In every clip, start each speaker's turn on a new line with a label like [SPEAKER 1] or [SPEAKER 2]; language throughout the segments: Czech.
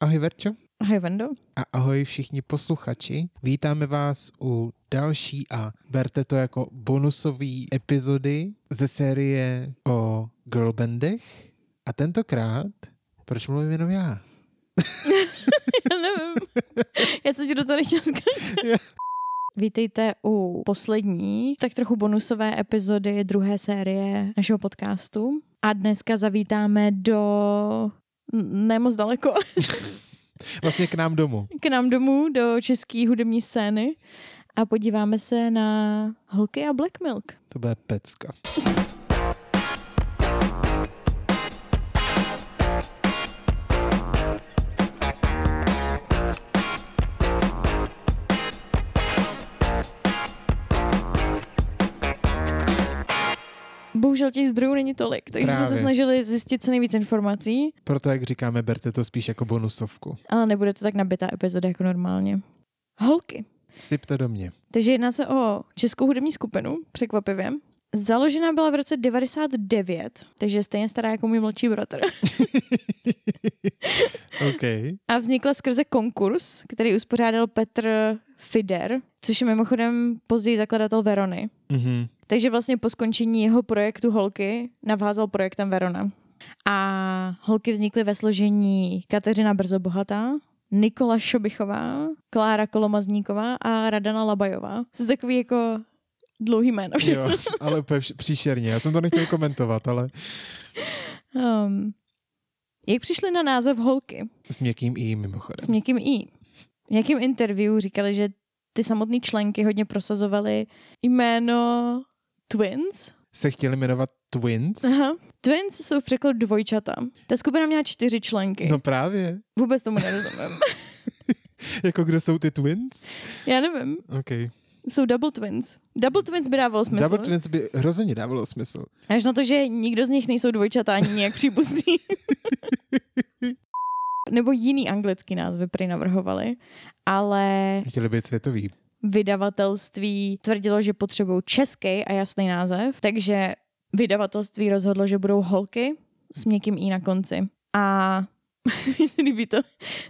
[SPEAKER 1] Ahoj Verčo.
[SPEAKER 2] Ahoj Vendo.
[SPEAKER 1] A ahoj všichni posluchači. Vítáme vás u další a berte to jako bonusové epizody ze série o girlbandech. A tentokrát, proč mluvím jenom já?
[SPEAKER 2] já nevím. Já jsem ti do toho nechtěla Vítejte u poslední, tak trochu bonusové epizody druhé série našeho podcastu. A dneska zavítáme do nemoc daleko.
[SPEAKER 1] vlastně k nám domů.
[SPEAKER 2] K nám domů, do české hudební scény a podíváme se na holky a Black Milk.
[SPEAKER 1] To bude pecka.
[SPEAKER 2] Bohužel těch zdrojů není tolik, takže Právě. jsme se snažili zjistit co nejvíc informací.
[SPEAKER 1] Proto, jak říkáme, berte to spíš jako bonusovku.
[SPEAKER 2] Ale nebude to tak nabitá epizoda jako normálně. Holky.
[SPEAKER 1] Syp to do mě.
[SPEAKER 2] Takže jedná se o českou hudební skupinu, překvapivě. Založena byla v roce 99, takže stejně stará jako můj mladší bratr.
[SPEAKER 1] okay.
[SPEAKER 2] A vznikla skrze konkurs, který uspořádal Petr Fider, což je mimochodem později zakladatel Verony. Mm-hmm. Takže vlastně po skončení jeho projektu Holky navázal projektem Verona. A holky vznikly ve složení Kateřina Brzobohatá, Nikola Šobichová, Klára Kolomazníková a Radana Labajová. To je takový jako dlouhý jméno.
[SPEAKER 1] Jo, ale úplně příšerně. Já jsem to nechtěl komentovat, ale... Um,
[SPEAKER 2] jak přišli na název Holky?
[SPEAKER 1] S měkkým i mimochodem.
[SPEAKER 2] S měkkým i. V nějakém interview říkali, že ty samotné členky hodně prosazovaly jméno Twins.
[SPEAKER 1] Se chtěli jmenovat Twins?
[SPEAKER 2] Aha. Twins jsou v překladu dvojčata. Ta skupina měla čtyři členky.
[SPEAKER 1] No právě.
[SPEAKER 2] Vůbec tomu nerozumím.
[SPEAKER 1] jako kdo jsou ty twins?
[SPEAKER 2] Já nevím.
[SPEAKER 1] Okay.
[SPEAKER 2] Jsou double twins. Double twins by dávalo smysl.
[SPEAKER 1] Double twins by hrozně dávalo smysl.
[SPEAKER 2] Až na to, že nikdo z nich nejsou dvojčata ani nějak příbuzný. Nebo jiný anglický názvy prý navrhovali, ale...
[SPEAKER 1] Chtěli být světový
[SPEAKER 2] vydavatelství tvrdilo, že potřebují český a jasný název, takže vydavatelství rozhodlo, že budou holky s měkkým i na konci. A mi líbí to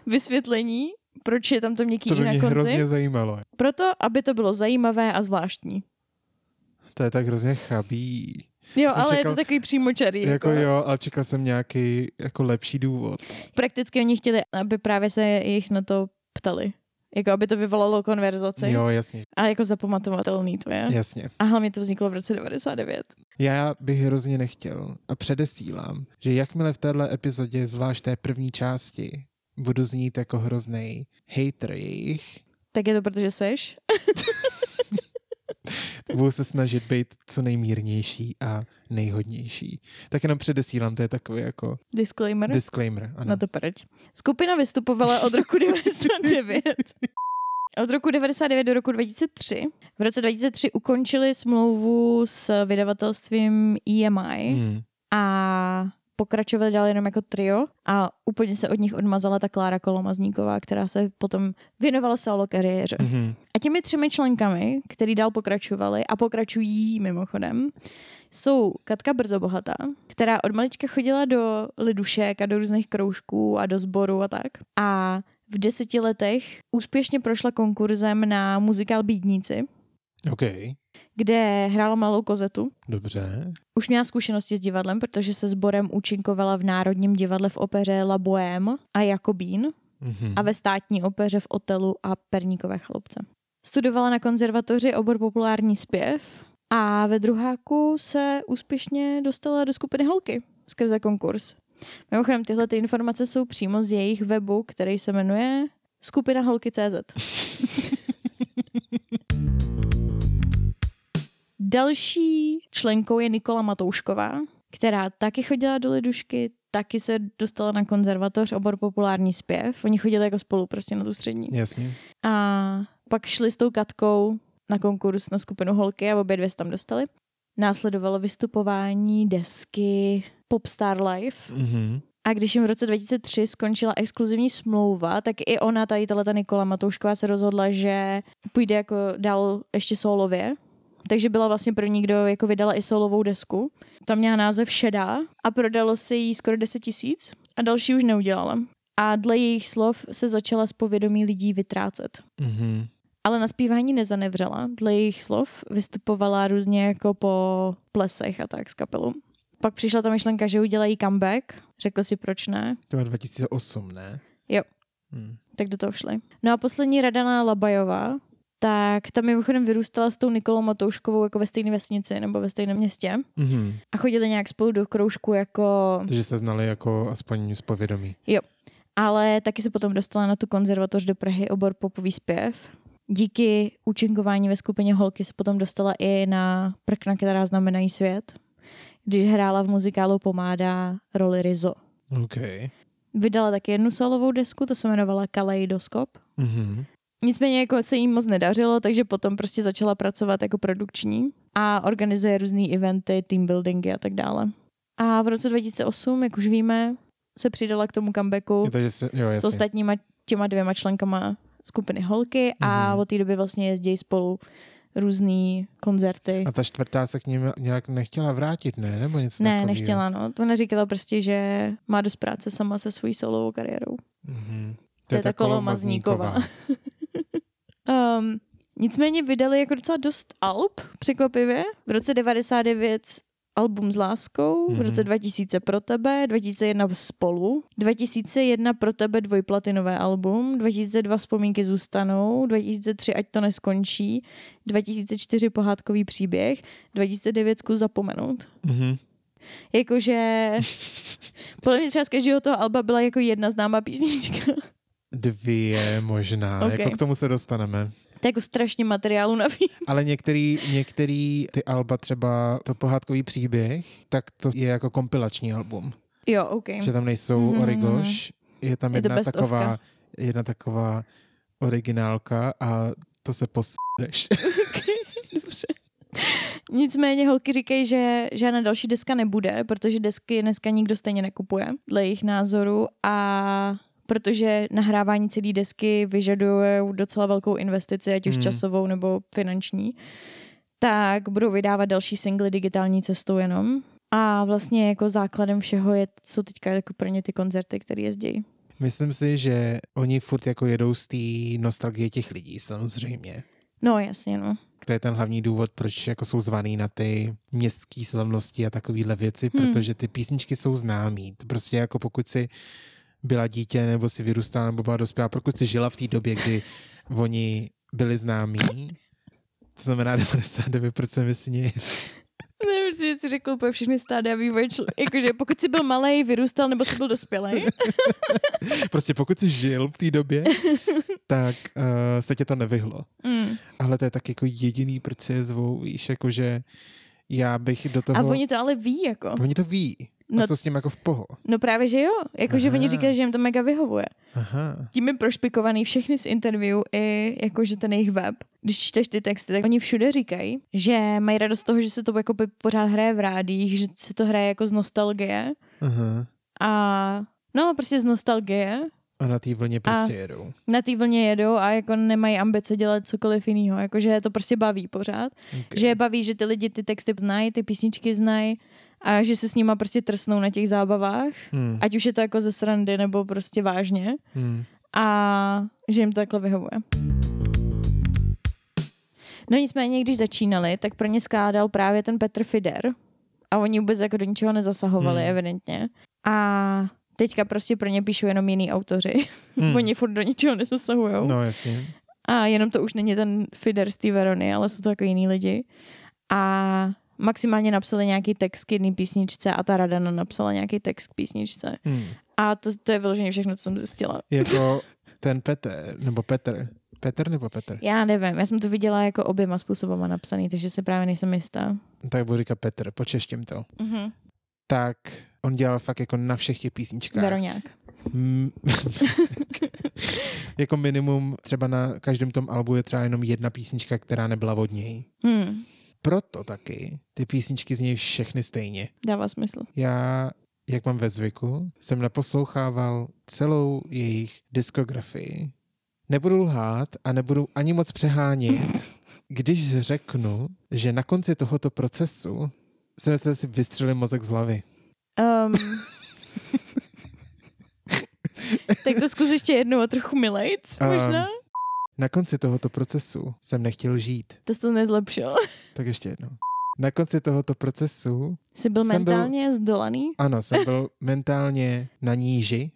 [SPEAKER 2] vysvětlení, proč je tam to měkký
[SPEAKER 1] to
[SPEAKER 2] i na konci.
[SPEAKER 1] To hrozně zajímalo.
[SPEAKER 2] Proto, aby to bylo zajímavé a zvláštní.
[SPEAKER 1] To je tak hrozně chabý.
[SPEAKER 2] Jo, ale čekal, je to takový přímočarý.
[SPEAKER 1] Jako, jako jo, ale čekal jsem nějaký jako lepší důvod.
[SPEAKER 2] Prakticky oni chtěli, aby právě se jich na to ptali. Jako aby to vyvolalo konverzaci.
[SPEAKER 1] Jo, jasně.
[SPEAKER 2] A jako zapamatovatelný to je.
[SPEAKER 1] Jasně.
[SPEAKER 2] A hlavně to vzniklo v roce 99.
[SPEAKER 1] Já bych hrozně nechtěl a předesílám, že jakmile v téhle epizodě, zvlášť té první části, budu znít jako hrozný hater jejich.
[SPEAKER 2] Tak je to protože seš?
[SPEAKER 1] Budu se snažit být co nejmírnější a nejhodnější. Tak jenom předesílám, to je takový jako...
[SPEAKER 2] Disclaimer?
[SPEAKER 1] Disclaimer, ano.
[SPEAKER 2] Na to proč. Skupina vystupovala od roku 99. Od roku 99 do roku 2003. V roce 2003 ukončili smlouvu s vydavatelstvím EMI hmm. a pokračovali dál jenom jako trio a úplně se od nich odmazala ta Klára Kolomazníková, která se potom věnovala solo kariéře. Mm-hmm. A těmi třemi členkami, který dál pokračovali a pokračují mimochodem, jsou Katka Brzobohatá, která od malička chodila do lidušek a do různých kroužků a do sboru a tak. A v deseti letech úspěšně prošla konkurzem na muzikál Bídníci.
[SPEAKER 1] Okay
[SPEAKER 2] kde hrála malou kozetu.
[SPEAKER 1] Dobře.
[SPEAKER 2] Už měla zkušenosti s divadlem, protože se sborem účinkovala v Národním divadle v opeře La Bohème a Jakobín mm-hmm. a ve státní opeře v Otelu a Perníkové chlopce. Studovala na konzervatoři obor populární zpěv a ve druháku se úspěšně dostala do skupiny Holky skrze konkurs. Mimochodem, tyhle ty informace jsou přímo z jejich webu, který se jmenuje skupina holky.cz. Další členkou je Nikola Matoušková, která taky chodila do lidušky, taky se dostala na konzervatoř obor populární zpěv. Oni chodili jako spolu prostě na tu střední.
[SPEAKER 1] Jasně.
[SPEAKER 2] A pak šli s tou Katkou na konkurs na skupinu Holky a obě dvě se tam dostali. Následovalo vystupování desky Popstar Life. Mm-hmm. A když jim v roce 2003 skončila exkluzivní smlouva, tak i ona, tady ta Nikola Matoušková, se rozhodla, že půjde jako dál ještě solově takže byla vlastně první, kdo jako vydala i solovou desku. Tam měla název Šedá a prodalo se jí skoro 10 tisíc a další už neudělala. a dle jejich slov se začala z povědomí lidí vytrácet.
[SPEAKER 1] Mhm.
[SPEAKER 2] Ale na zpívání nezanevřela. Dle jejich slov vystupovala různě jako po plesech a tak s kapelou. Pak přišla ta myšlenka, že udělají comeback. Řekl si, proč ne.
[SPEAKER 1] To bylo 2008, ne?
[SPEAKER 2] Jo.
[SPEAKER 1] Hmm.
[SPEAKER 2] Tak do toho šli. No a poslední Radana Labajová, tak tam mimochodem vyrůstala s tou Nikolou Matouškovou jako ve stejné vesnici nebo ve stejném městě
[SPEAKER 1] Mhm.
[SPEAKER 2] a chodili nějak spolu do kroužku jako...
[SPEAKER 1] Takže se znali jako aspoň z povědomí.
[SPEAKER 2] Ale taky se potom dostala na tu konzervatoř do Prahy obor popový zpěv. Díky účinkování ve skupině Holky se potom dostala i na prkna, která znamenají svět, když hrála v muzikálu Pomáda roli Rizzo.
[SPEAKER 1] OK.
[SPEAKER 2] Vydala taky jednu solovou desku, to se jmenovala Kaleidoskop.
[SPEAKER 1] Mhm.
[SPEAKER 2] Nicméně jako se jí moc nedařilo, takže potom prostě začala pracovat jako produkční a organizuje různé eventy, team buildingy a tak dále. A v roce 2008, jak už víme, se přidala k tomu comebacku
[SPEAKER 1] Je to, že se, jo,
[SPEAKER 2] s ostatníma těma dvěma členkama skupiny Holky a
[SPEAKER 1] Mhm.
[SPEAKER 2] od té doby vlastně jezdí spolu různý koncerty.
[SPEAKER 1] A ta čtvrtá se k ním nějak nechtěla vrátit, ne? Nebo něco
[SPEAKER 2] Ne,
[SPEAKER 1] takového?
[SPEAKER 2] nechtěla, no. Ona říkala prostě, že má dost práce sama se svojí solovou kariérou.
[SPEAKER 1] Mhm.
[SPEAKER 2] To je ta Kolomazníková. Um, nicméně vydali jako docela dost alb, překvapivě. V roce 99 album s láskou, v
[SPEAKER 1] Mhm.
[SPEAKER 2] roce 2000 pro tebe, 2001 spolu, 2001 pro tebe dvojplatinové album, 2002 vzpomínky zůstanou, 2003 ať to neskončí, 2004 pohádkový příběh, 2009 zkus zapomenout.
[SPEAKER 1] Mhm.
[SPEAKER 2] Jakože podle mě třeba z každého toho alba byla jako jedna známá písnička.
[SPEAKER 1] Dvě možná,
[SPEAKER 2] Ok.
[SPEAKER 1] jako k tomu se dostaneme.
[SPEAKER 2] To je jako strašně materiálu navíc.
[SPEAKER 1] Ale některý, některý ty alba, třeba to pohádkový příběh, tak to je jako kompilační album.
[SPEAKER 2] Jo, OK.
[SPEAKER 1] Že tam nejsou
[SPEAKER 2] Mhm.
[SPEAKER 1] origoš, je tam
[SPEAKER 2] Je
[SPEAKER 1] jedna taková, jedna taková originálka a to se posedeš.
[SPEAKER 2] Dobře. Nicméně holky říkají, že žádná další deska nebude, protože desky dneska nikdo stejně nekupuje, dle jejich názoru a protože nahrávání celé desky vyžaduje docela velkou investici, ať už
[SPEAKER 1] Hmm.
[SPEAKER 2] časovou nebo finanční, tak budou vydávat další singly digitální cestou jenom. A vlastně jako základem všeho je, co teďka jako pro ně ty koncerty, které jezdí.
[SPEAKER 1] Myslím si, že oni furt jako jedou z té nostalgie těch lidí, samozřejmě.
[SPEAKER 2] No jasně, no.
[SPEAKER 1] To je ten hlavní důvod, proč jako jsou zvaný na ty městské slavnosti a takovéhle věci,
[SPEAKER 2] Hmm.
[SPEAKER 1] protože ty písničky jsou známý. To prostě jako pokud si byla dítě nebo si vyrůstala nebo byla dospělá, pokud si žila v té době, kdy oni byli známí, to znamená 99% mi sní.
[SPEAKER 2] Ne, protože jsi řekl úplně všechny stádia vývoje. Jakože pokud jsi byl malý, vyrůstal nebo jsi byl dospělý.
[SPEAKER 1] Prostě pokud jsi žil v té době, tak uh, se tě to nevyhlo.
[SPEAKER 2] Mm.
[SPEAKER 1] Ale to je tak jako jediný, proč se je zvou, víš, jakože já bych do toho...
[SPEAKER 2] A oni to ale ví, jako.
[SPEAKER 1] oni to ví.
[SPEAKER 2] No-
[SPEAKER 1] a jsou s tím jako v poho.
[SPEAKER 2] No právě, že jo. Jakože oni říkají, že jim to mega vyhovuje.
[SPEAKER 1] Aha.
[SPEAKER 2] Tím je prošpikovaný všechny z interview i jakože ten jejich web. Když čteš ty texty, tak oni všude říkají, že mají radost z toho, že se to jako pořád hraje v rádích, že se to hraje jako z nostalgie.
[SPEAKER 1] Aha.
[SPEAKER 2] A no, prostě z nostalgie.
[SPEAKER 1] A na té vlně prostě jedou.
[SPEAKER 2] Na té vlně jedou a jako nemají ambice dělat cokoliv jiného. Jakože je to prostě baví pořád.
[SPEAKER 1] Okay.
[SPEAKER 2] Že je baví, že ty lidi ty texty znají, ty písničky znají a že se s nima prostě trsnou na těch zábavách,
[SPEAKER 1] Hmm.
[SPEAKER 2] ať už je to jako ze srandy nebo prostě vážně
[SPEAKER 1] Hmm.
[SPEAKER 2] a že jim to takhle vyhovuje. No nicméně, když začínali, tak pro ně skládal právě ten Petr Fider a oni vůbec jako do ničeho nezasahovali,
[SPEAKER 1] Hmm.
[SPEAKER 2] evidentně. A teďka prostě pro ně píšou jenom jiný autoři.
[SPEAKER 1] Hmm.
[SPEAKER 2] oni furt do ničeho nezasahujou.
[SPEAKER 1] No jasně.
[SPEAKER 2] A jenom to už není ten Fider z té Verony, ale jsou to jako jiný lidi. A maximálně napsali nějaký text k jedné písničce a ta Radana napsala nějaký text k písničce.
[SPEAKER 1] Hmm.
[SPEAKER 2] A to, to je vyloženě všechno, co jsem zjistila.
[SPEAKER 1] Jako ten Petr, nebo Petr. Petr nebo Petr?
[SPEAKER 2] Já nevím, já jsem to viděla jako oběma způsobama napsaný, takže si právě nejsem jistá.
[SPEAKER 1] Tak budu říkat Petr, počeštěm to.
[SPEAKER 2] Mhm.
[SPEAKER 1] Tak on dělal fakt jako na všech těch písničkách.
[SPEAKER 2] Veroňák.
[SPEAKER 1] Mm. jako minimum třeba na každém tom albu je třeba jenom jedna písnička, která nebyla od něj.
[SPEAKER 2] Hmm.
[SPEAKER 1] Proto taky ty písničky znějí všechny stejně.
[SPEAKER 2] Dává smysl.
[SPEAKER 1] Já, jak mám ve zvyku, jsem naposlouchával celou jejich diskografii. Nebudu lhát a nebudu ani moc přehánět, když řeknu, že na konci tohoto procesu jsem se si vystřelil mozek z hlavy.
[SPEAKER 2] Um, tak to zkus ještě jednou a trochu milejc,
[SPEAKER 1] A-
[SPEAKER 2] možná.
[SPEAKER 1] Na konci tohoto procesu jsem nechtěl žít.
[SPEAKER 2] To jsi to nezlepšil.
[SPEAKER 1] Tak ještě jednou. Na konci tohoto procesu,
[SPEAKER 2] Jsi byl
[SPEAKER 1] Jsem byl-
[SPEAKER 2] mentálně zdolaný?
[SPEAKER 1] ano, jsem byl mentálně na níži.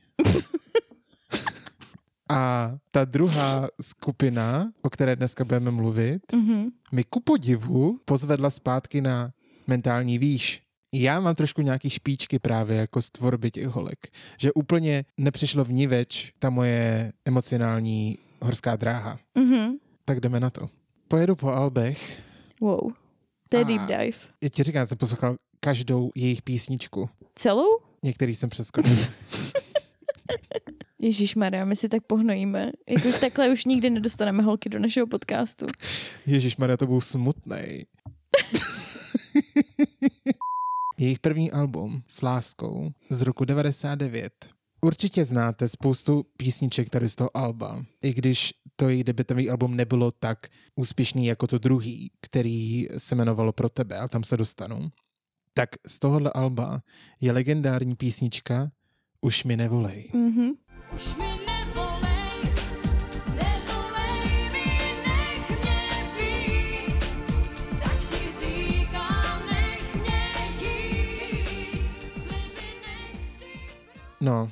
[SPEAKER 1] A ta druhá skupina, o které dneska budeme mluvit,
[SPEAKER 2] Mhm.
[SPEAKER 1] mi ku podivu pozvedla zpátky na mentální výš. Já mám trošku nějaký špičky právě jako z tvorby těch holek, že úplně nepřišlo v ní več ta moje emocionální horská dráha.
[SPEAKER 2] Mhm.
[SPEAKER 1] Tak jdeme na to. Pojedu po Albech.
[SPEAKER 2] Wow. To je deep dive.
[SPEAKER 1] Já ti říkám, jsem poslouchal každou jejich písničku.
[SPEAKER 2] Celou?
[SPEAKER 1] Některý jsem přeskočil.
[SPEAKER 2] Ježíš Maria, my si tak pohnojíme. Jako už takhle už nikdy nedostaneme holky do našeho podcastu.
[SPEAKER 1] Ježíš Maria, to byl smutný. Jejich první album s láskou z roku 99. Určitě znáte spoustu písniček tady z toho alba, i když to její debutový album nebylo tak úspěšný jako to druhý, který se jmenovalo Pro tebe, ale tam se dostanu. Tak z tohohle alba je legendární písnička Už mi nevolej.
[SPEAKER 2] Mhm.
[SPEAKER 3] Už mi nevolej, nevolej mi, nech mě být, tak ti říkám, nech mě jít, sliby nech si
[SPEAKER 1] No,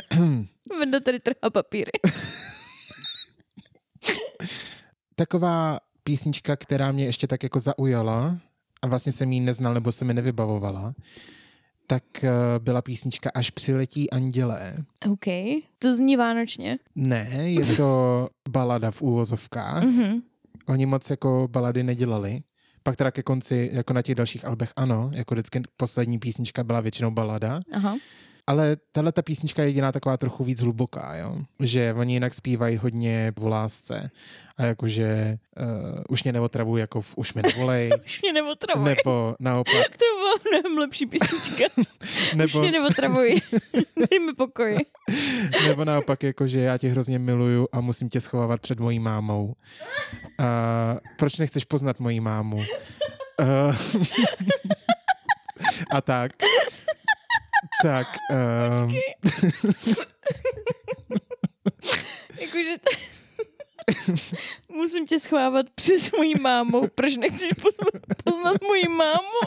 [SPEAKER 2] Venda tady trhá papíry.
[SPEAKER 1] taková písnička, která mě ještě tak jako zaujala a vlastně jsem ji neznal nebo se mi nevybavovala, tak eh, byla písnička Až přiletí andělé.
[SPEAKER 2] OK. To zní vánočně.
[SPEAKER 1] Ne, je to balada v úvozovkách.
[SPEAKER 2] Mhm.
[SPEAKER 1] Oni moc jako balady nedělali. Pak teda ke konci, jako na těch dalších albech, ano, jako vždycky poslední písnička byla většinou balada.
[SPEAKER 2] Aha.
[SPEAKER 1] Ale tahle ta písnička je jediná taková trochu víc hluboká, jo? Že oni jinak zpívají hodně o lásce a jakože uh, už mě neotravuj jako v Už mi nevolej,
[SPEAKER 2] Už mě neotravuj.
[SPEAKER 1] nebo naopak,
[SPEAKER 2] To byla mnohem lepší písnička.
[SPEAKER 1] nebo,
[SPEAKER 2] Už mě neotravuj. Dej mi pokoj.
[SPEAKER 1] nebo naopak jako, že já tě hrozně miluju a musím tě schovávat před mojí mámou. A proč nechceš poznat moji mámu? Uh, a tak. Tak. Um,
[SPEAKER 2] Jakože t... Musím tě schovávat před mojí mámou. Proč nechceš poznat, poznat moji mámu?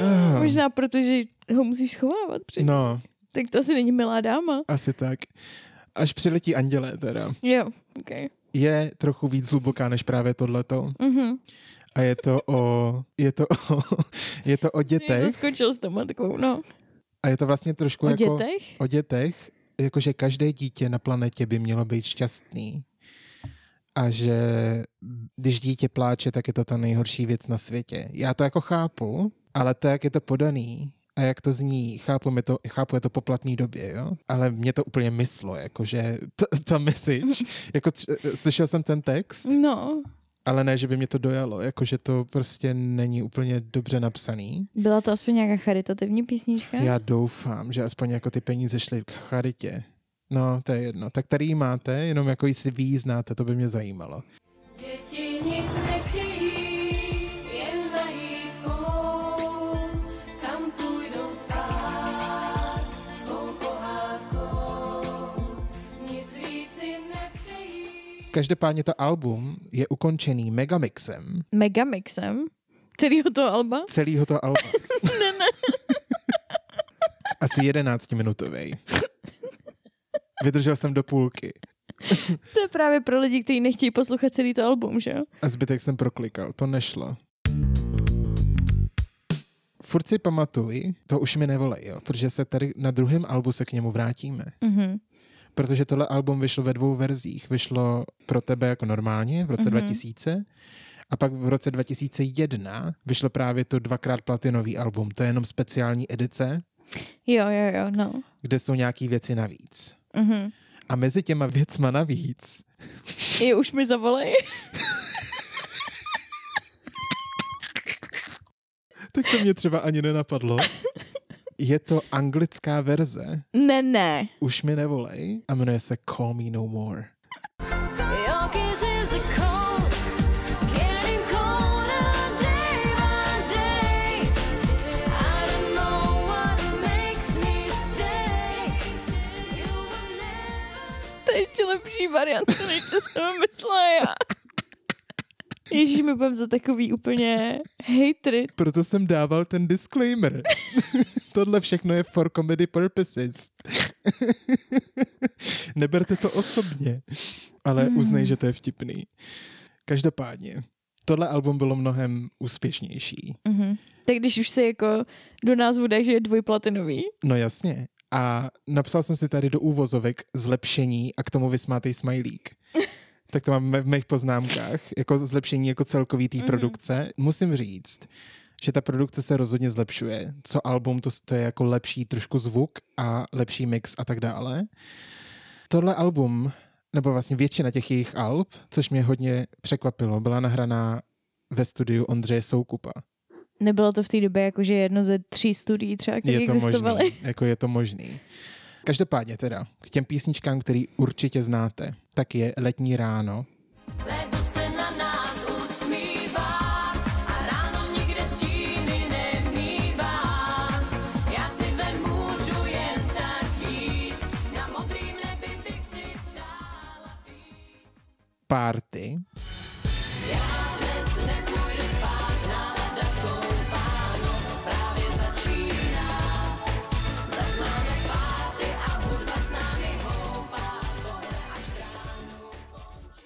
[SPEAKER 1] Ah.
[SPEAKER 2] Možná protože ho musíš schovávat před
[SPEAKER 1] no,
[SPEAKER 2] Tak to asi není milá dáma.
[SPEAKER 1] asi tak. Až přiletí andělé teda.
[SPEAKER 2] Jo, ok.
[SPEAKER 1] Je trochu víc hluboká než právě tohleto.
[SPEAKER 2] Mhm.
[SPEAKER 1] A je to o, je to o, je to o dětech.
[SPEAKER 2] zaskočil s takovou, no.
[SPEAKER 1] A je to vlastně trošku
[SPEAKER 2] O
[SPEAKER 1] jako...
[SPEAKER 2] dětech?
[SPEAKER 1] O dětech. Jakože každé dítě na planetě by mělo být šťastný. A že když dítě pláče, tak je to ta nejhorší věc na světě. Já to jako chápu, ale to, jak je to podaný a jak to zní, chápu, je to, chápu je to po platný době, jo? ale mě to úplně myslo, jakože ta message, jako slyšel jsem ten text,
[SPEAKER 2] No.
[SPEAKER 1] Ale ne, že by mě to dojalo, jakože to prostě není úplně dobře napsaný.
[SPEAKER 2] Byla to aspoň nějaká charitativní písnička?
[SPEAKER 1] Já doufám, že aspoň jako ty peníze šly k charitě. No, to je jedno. Tak tady ji máte, jenom jako jestli vy ji znáte, to by mě zajímalo.
[SPEAKER 3] Děti nic nechtějí,
[SPEAKER 1] Každopádně to album je ukončený megamixem
[SPEAKER 2] Megamixem? Kterýho to Alba?
[SPEAKER 1] celého toho alba.
[SPEAKER 2] ne, ne.
[SPEAKER 1] Asi 11 minutový. Vydržel jsem do půlky
[SPEAKER 2] To je právě pro lidi, kteří nechtějí poslouchat celý to album, že jo?
[SPEAKER 1] a zbytek jsem proklikal. To nešlo. Furt si pamatuj, to už mi nevolej, jo, protože se tady na druhém albu se k němu vrátíme.
[SPEAKER 2] Mhm.
[SPEAKER 1] Protože tohle album vyšlo ve dvou verzích. Vyšlo pro tebe jako normálně v roce
[SPEAKER 2] Mhm.
[SPEAKER 1] 2000 a pak v roce 2001 vyšlo právě to dvakrát platinový album. To je jenom speciální edice,
[SPEAKER 2] Jo, jo, jo, no.
[SPEAKER 1] kde jsou nějaký věci navíc.
[SPEAKER 2] Mhm.
[SPEAKER 1] A mezi těma věcma navíc
[SPEAKER 2] I už mi zavolej.
[SPEAKER 1] tak to mě třeba ani nenapadlo. je to anglická verze.
[SPEAKER 2] Ne, ne.
[SPEAKER 1] Už mi nevolej a jmenuje se Call Me No More.
[SPEAKER 2] Je ještě lepší varianta, než jsem myslela já. Ježíš, my budeme za takový úplně hatred.
[SPEAKER 1] Proto jsem dával ten disclaimer. Tohle všechno je for comedy purposes. Neberte to osobně, ale
[SPEAKER 2] Hmm.
[SPEAKER 1] uznej, že to je vtipný. Každopádně, tohle album bylo mnohem úspěšnější.
[SPEAKER 2] Mhm. Tak když už se jako do názvu dá, že je dvojplatinový.
[SPEAKER 1] No jasně. A napsal jsem si tady do úvozovek zlepšení a k tomu vysmátej smajlík. tak to mám v mých poznámkách, jako zlepšení jako celkový té
[SPEAKER 2] Mhm.
[SPEAKER 1] produkce. Musím říct, že ta produkce se rozhodně zlepšuje. Co album, to, to je jako lepší trošku zvuk a lepší mix a tak dále. Tohle album, nebo vlastně většina těch jejich alb, což mě hodně překvapilo, byla nahraná ve studiu Ondřeje Soukupa.
[SPEAKER 2] Nebylo to v té době jakože jedno ze tří studií třeba, které
[SPEAKER 1] je to
[SPEAKER 2] existovaly.
[SPEAKER 1] možný, jako je to možný. Každopádně teda, k těm písničkám, který určitě znáte, tak je Letní ráno,
[SPEAKER 3] Léto ránu.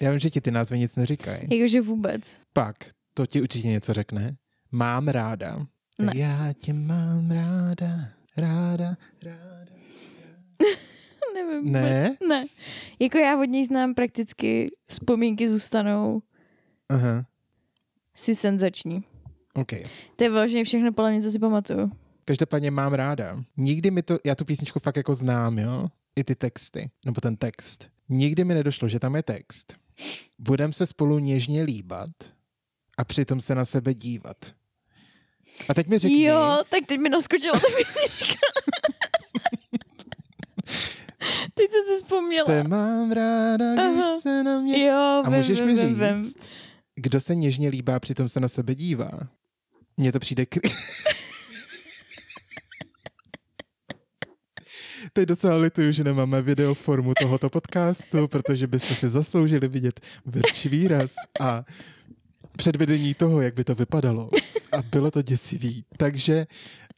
[SPEAKER 1] já vím, že ti ty názvy nic neříkají.
[SPEAKER 2] Jakože vůbec.
[SPEAKER 1] Pak, to ti určitě něco řekne, Mám ráda.
[SPEAKER 2] Ne.
[SPEAKER 1] Já tě mám ráda, ráda, ráda.
[SPEAKER 2] Nevím
[SPEAKER 1] Ne?
[SPEAKER 2] vůbec. Ne. Jako já od něj znám prakticky vzpomínky zůstanou
[SPEAKER 1] Aha,
[SPEAKER 2] si senzační.
[SPEAKER 1] OK.
[SPEAKER 2] To je vlastně všechno podle mě, co si pamatuju.
[SPEAKER 1] Každopádně mám ráda. Nikdy mi to, já tu písničku fakt jako znám, jo? I ty texty, nebo ten text. Nikdy mi nedošlo, že tam je text. Budem se spolu něžně líbat a přitom se na sebe dívat. A teď mi řekni,
[SPEAKER 2] Jo, tak teď mi naskočila ta písnička. teď jsem si vzpomněla.
[SPEAKER 1] to mám ráda, když
[SPEAKER 2] Aha.
[SPEAKER 1] se na mě...
[SPEAKER 2] Jo,
[SPEAKER 1] A
[SPEAKER 2] vím,
[SPEAKER 1] můžeš
[SPEAKER 2] vím,
[SPEAKER 1] mi říct, kdo se něžně líbá, přitom se na sebe dívá? Mně to přijde... Kry... Teď docela lituju, že nemáme videoformu tohoto podcastu, protože byste si zasloužili vidět vrčí výraz a předvedení toho, jak by to vypadalo. A bylo to děsivý. Takže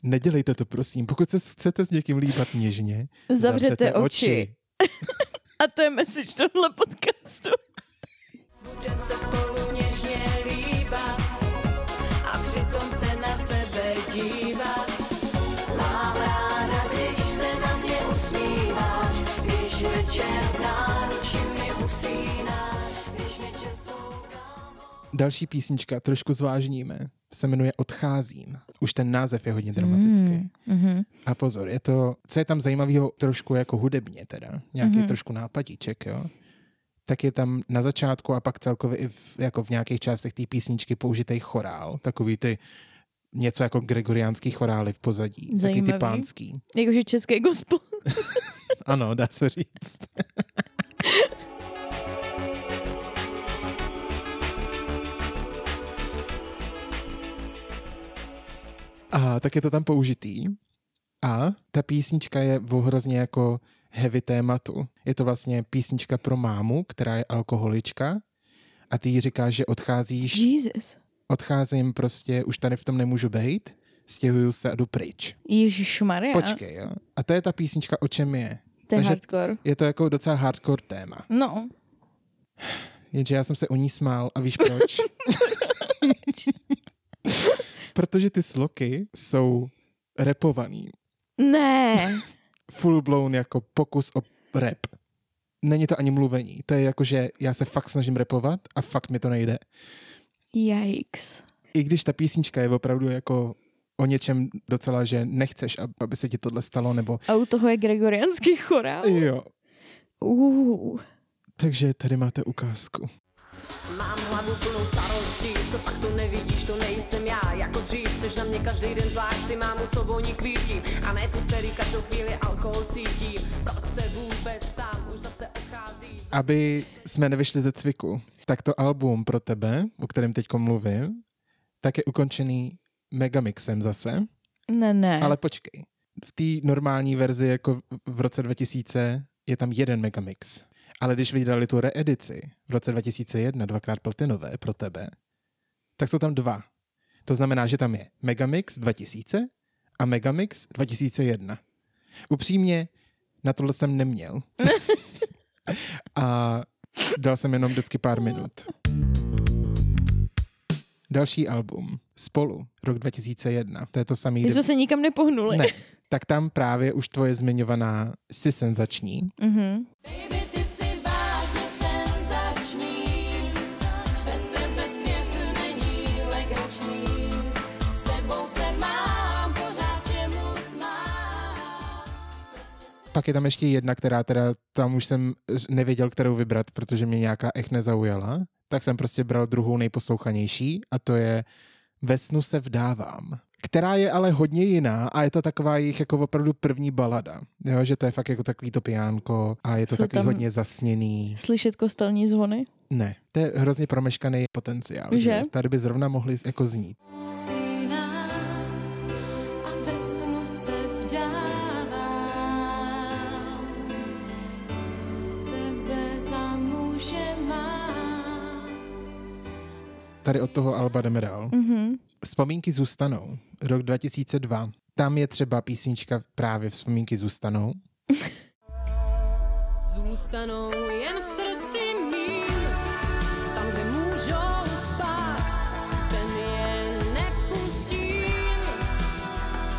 [SPEAKER 1] nedělejte to, prosím. Pokud se chcete s někým líbat něžně,
[SPEAKER 2] Zavřete oči. A to je message tohle podcastu.
[SPEAKER 3] Budem se spolu něžně líbat a přitom se na sebe dívat. Mám ráda, když se na mě usmíváš, když večer v náručí mi usínáš, když mě čerstvou
[SPEAKER 1] Další písnička, trošku zvážníme, se jmenuje Odcházím. Už ten název je hodně dramatický.
[SPEAKER 2] Mm, mm,
[SPEAKER 1] A pozor, je to, co je tam zajímavého trošku jako hudebně teda, nějaký
[SPEAKER 2] Mhm.
[SPEAKER 1] trošku nápadíček, jo? Tak je tam na začátku a pak celkově i v, jako v nějakých částech té písničky použitý chorál, takový ty něco jako gregoriánský chorály v pozadí, takový ty
[SPEAKER 2] Zajímavý.
[SPEAKER 1] pánský.
[SPEAKER 2] Jakože český gospel.
[SPEAKER 1] Ano, dá se říct. A tak je to tam použitý. A ta písnička je v hrozně jako heavy tématu. Je to vlastně písnička pro mámu, která je alkoholička a ty jí říkáš, že odcházíš,
[SPEAKER 2] Jesus.
[SPEAKER 1] odcházím prostě, už tady v tom nemůžu být, stěhuju se a jdu pryč.
[SPEAKER 2] Ježíš Maria.
[SPEAKER 1] Počkej, jo. A to je ta písnička, o čem je.
[SPEAKER 2] To je
[SPEAKER 1] takže-
[SPEAKER 2] hardcore.
[SPEAKER 1] Je to jako docela hardcore téma.
[SPEAKER 2] No.
[SPEAKER 1] Jenže já jsem se u ní smál a víš proč? Protože ty sloky jsou repovaný.
[SPEAKER 2] Ne.
[SPEAKER 1] Full blown jako pokus o rap. Není to ani mluvení. To je jako, že já se fakt snažím repovat a fakt mi to nejde.
[SPEAKER 2] Yikes.
[SPEAKER 1] I když ta písnička je opravdu jako o něčem docela, že nechceš, ab- aby se ti tohle stalo, nebo
[SPEAKER 2] A u toho je gregoriánský chorál.
[SPEAKER 1] jo.
[SPEAKER 2] Uh.
[SPEAKER 1] Takže tady máte ukázku.
[SPEAKER 3] Mám hlavu plnou starostí, co pak to nevidíš, to nejsem já, jako dřív, seš na mě každý den zvlášť, si mámu, co voní kvítí, a ne tu, který každou chvíli alkohol cítí, proč se vůbec tam už zase odchází.
[SPEAKER 1] aby jsme nevyšli ze cviku, tak to album pro tebe, o kterém teď mluvím, tak je ukončený megamixem zase,
[SPEAKER 2] Ne, ne.
[SPEAKER 1] ale počkej. V té normální verzi jako v roce 2000 je tam jeden megamix. Ale když vydali tu reedici v roce 2001, dvakrát platinové pro tebe, tak jsou tam dva. To znamená, že tam je Megamix 2000 a Megamix 2001. Upřímně, na tohle jsem neměl. a dal jsem jenom vždycky pár minut. Další album, Spolu, rok 2001, to je to samý.
[SPEAKER 2] My jsme se nikam nepohnuli.
[SPEAKER 1] Ne, tak tam právě už tvoje zmiňovaná si senzační.
[SPEAKER 2] Mhm.
[SPEAKER 3] Baby,
[SPEAKER 1] Pak je tam ještě jedna, která teda tam už jsem nevěděl, kterou vybrat, protože mě nějaká echt nezaujala. Tak jsem prostě bral druhou nejposlouchanější a to je Ve snu se vdávám. Která je ale hodně jiná a je to taková jejich jako opravdu první balada. Jo, že to je fakt jako takový to pijánko a je to
[SPEAKER 2] Jsou
[SPEAKER 1] takový hodně zasněný.
[SPEAKER 2] Slyšet kostelní zvony?
[SPEAKER 1] Ne, to je hrozně promeškaný potenciál.
[SPEAKER 2] Že?
[SPEAKER 1] Tady by zrovna mohli jako znít.
[SPEAKER 3] Sínám
[SPEAKER 1] Tady od toho Alba jdeme dál.
[SPEAKER 2] Mhm.
[SPEAKER 1] Vzpomínky zůstanou. Rok 2002. Tam je třeba písnička právě Vzpomínky zůstanou.
[SPEAKER 3] Zůstanou jen v srdci mým, tam, kde můžou spát, ten je nepustím.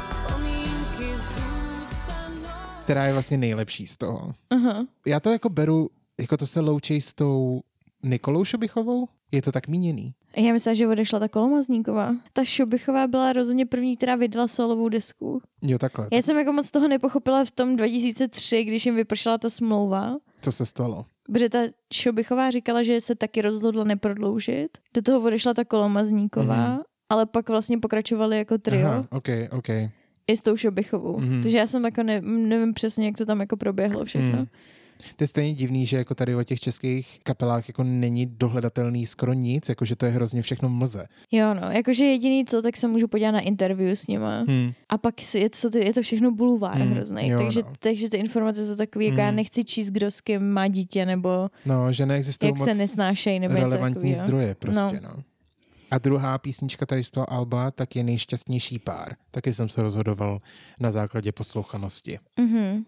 [SPEAKER 3] Vzpomínky zůstanou.
[SPEAKER 1] která je vlastně nejlepší z toho.
[SPEAKER 2] Aha.
[SPEAKER 1] Já to jako beru, jako to se loučí s tou Nikolou Šobichovou? Je to tak míněný?
[SPEAKER 2] Já myslím, že odešla ta Kolomazníková. Ta Šobichová byla rozhodně první, která vydala solovou desku.
[SPEAKER 1] Jo, takhle.
[SPEAKER 2] Já jsem jako moc toho nepochopila v tom 2003, když jim vypršela ta smlouva.
[SPEAKER 1] Co se stalo?
[SPEAKER 2] Protože ta Šobichová říkala, že se taky rozhodla neprodloužit. Do toho odešla ta Kolomazníková,
[SPEAKER 1] Mhm.
[SPEAKER 2] ale pak vlastně pokračovali jako trio
[SPEAKER 1] Aha, ok, ok.
[SPEAKER 2] i s tou Šobichovou.
[SPEAKER 1] Mhm.
[SPEAKER 2] Takže já jsem jako ne, nevím přesně, jak to tam jako proběhlo všechno.
[SPEAKER 1] Mm. To je stejně divný, že jako tady o těch českých kapelách jako není dohledatelný skoro nic, jakože to je hrozně všechno mlze.
[SPEAKER 2] Jo no, jakože jediný co, tak se můžu podívat na interview s nima.
[SPEAKER 1] Hmm.
[SPEAKER 2] A pak je to, je to všechno bulvár
[SPEAKER 1] Mm,
[SPEAKER 2] hrozný.
[SPEAKER 1] jo,
[SPEAKER 2] takže,
[SPEAKER 1] no.
[SPEAKER 2] takže ty informace jsou takové, jako já
[SPEAKER 1] Mm.
[SPEAKER 2] nechci číst, kdo s kým má dítě, nebo
[SPEAKER 1] No, že neexistují
[SPEAKER 2] jak
[SPEAKER 1] moc
[SPEAKER 2] se nesnášejí, nebo
[SPEAKER 1] relevantní
[SPEAKER 2] takového.
[SPEAKER 1] zdroje prostě, no. A druhá písnička tady z toho Alba, tak je nejšťastnější pár. Taky jsem se rozhodoval na základě poslouchanosti.
[SPEAKER 2] Mhm.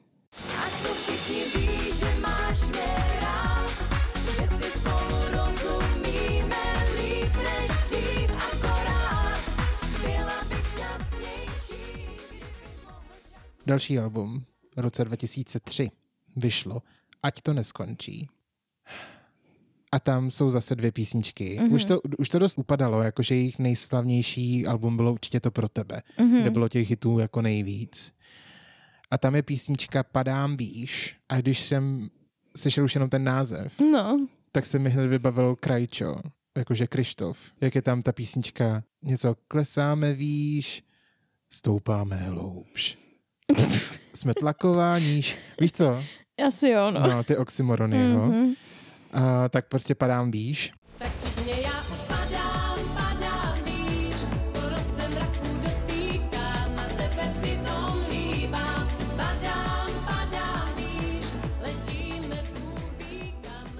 [SPEAKER 1] Další album v roce 2003 vyšlo Ať to neskončí. A tam jsou zase dvě písničky.
[SPEAKER 2] Mhm.
[SPEAKER 1] Už, to, už to dost upadalo, jakože jejich nejslavnější album bylo určitě to pro tebe,
[SPEAKER 2] Mhm.
[SPEAKER 1] kde bylo těch hitů jako nejvíc. A tam je písnička Padám výš. A když jsem slyšel už jenom ten název,
[SPEAKER 2] No,
[SPEAKER 1] tak se mi hned vybavil Krajčo, jakože Krištof. Jak je tam ta písnička, něco klesáme výš, stoupáme hloubš. Jsme tlaková níž. Víš co?
[SPEAKER 2] asi jo, no.
[SPEAKER 1] No, ty oxymorony, jo.
[SPEAKER 2] Mhm.
[SPEAKER 1] A, tak prostě padám výš.
[SPEAKER 3] Tak já už padám, padám výš, skoro se mraku dotýkám a tebe přitom líbám. Padám, padám výš, letíme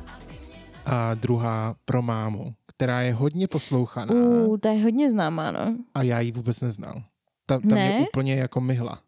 [SPEAKER 3] a ty mě
[SPEAKER 1] A druhá pro mámu, která je hodně poslouchaná
[SPEAKER 2] Uh, to je hodně známá, no.
[SPEAKER 1] a já ji vůbec neznal. Ta, tam
[SPEAKER 2] Ne?
[SPEAKER 1] je úplně jako myhla.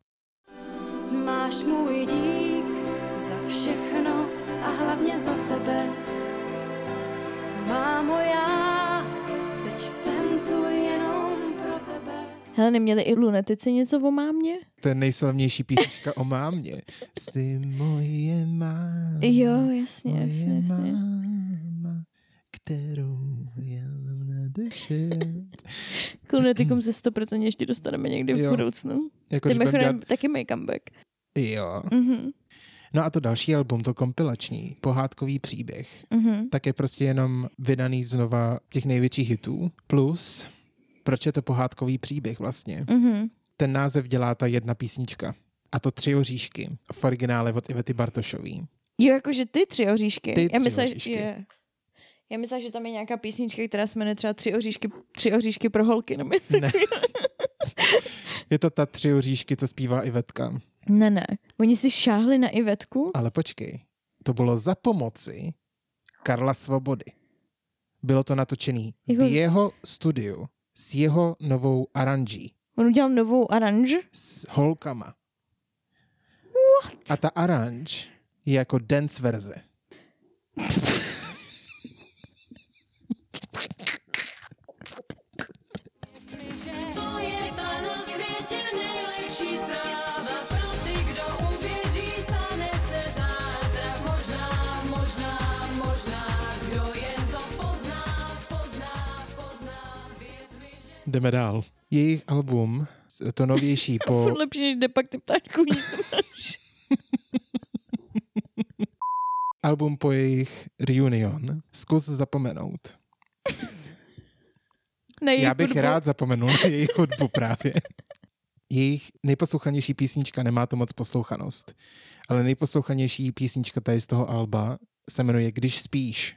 [SPEAKER 2] Hele, neměli i lunetici něco o mámě?
[SPEAKER 1] To je nejslavnější písnička o mámě. Jsi moje máma.
[SPEAKER 2] Jo, jasně,
[SPEAKER 1] moje
[SPEAKER 2] jasně, jasně.
[SPEAKER 1] máma, kterou já mám na duši.
[SPEAKER 2] K lunetikum se 100% ještě dostaneme někdy v
[SPEAKER 1] Jo.
[SPEAKER 2] budoucnu.
[SPEAKER 1] Jako,
[SPEAKER 2] Ty
[SPEAKER 1] dělat...
[SPEAKER 2] taky mají comeback.
[SPEAKER 1] Jo.
[SPEAKER 2] Mhm,
[SPEAKER 1] No a to další album, to kompilační, pohádkový příběh,
[SPEAKER 2] mhm.
[SPEAKER 1] tak je prostě jenom vydaný znova těch největších hitů. Plus, proč je to pohádkový příběh vlastně?
[SPEAKER 2] Mhm.
[SPEAKER 1] Ten název dělá ta jedna písnička. A to Tři oříšky v originále od Ivety Bartošový.
[SPEAKER 2] Jo, jakože ty tři oříšky.
[SPEAKER 1] Ty
[SPEAKER 2] já
[SPEAKER 1] oříšky.
[SPEAKER 2] Že, je. Já myslela, že tam je nějaká písnička, která se jmenuje třeba Tři oříšky, tři oříšky pro holky. Nebo
[SPEAKER 1] Ne. Je to ta Tři oříšky, co zpívá Ivetka.
[SPEAKER 2] ne, ne. Oni si šáhli na Ivetku.
[SPEAKER 1] Ale počkej. to bylo za pomoci Karla Svobody. Bylo to natočený
[SPEAKER 2] Jako-
[SPEAKER 1] v jeho studiu s jeho novou aranží,
[SPEAKER 2] On udělal novou aranž.
[SPEAKER 1] s holkama.
[SPEAKER 2] What?
[SPEAKER 1] A ta aranž je jako dance verze. Jdeme dál. Jejich album, to novější po...
[SPEAKER 2] Furt lepší, než jde pak ty ptáčku
[SPEAKER 1] album po jejich reunion. Zkus zapomenout.
[SPEAKER 2] Ne,
[SPEAKER 1] Já bych rád zapomenul na jejich hudbu právě. Jejich nejposlouchanější písnička nemá to moc poslouchanost, ale nejposlouchanější písnička tady z toho alba se jmenuje Když spíš.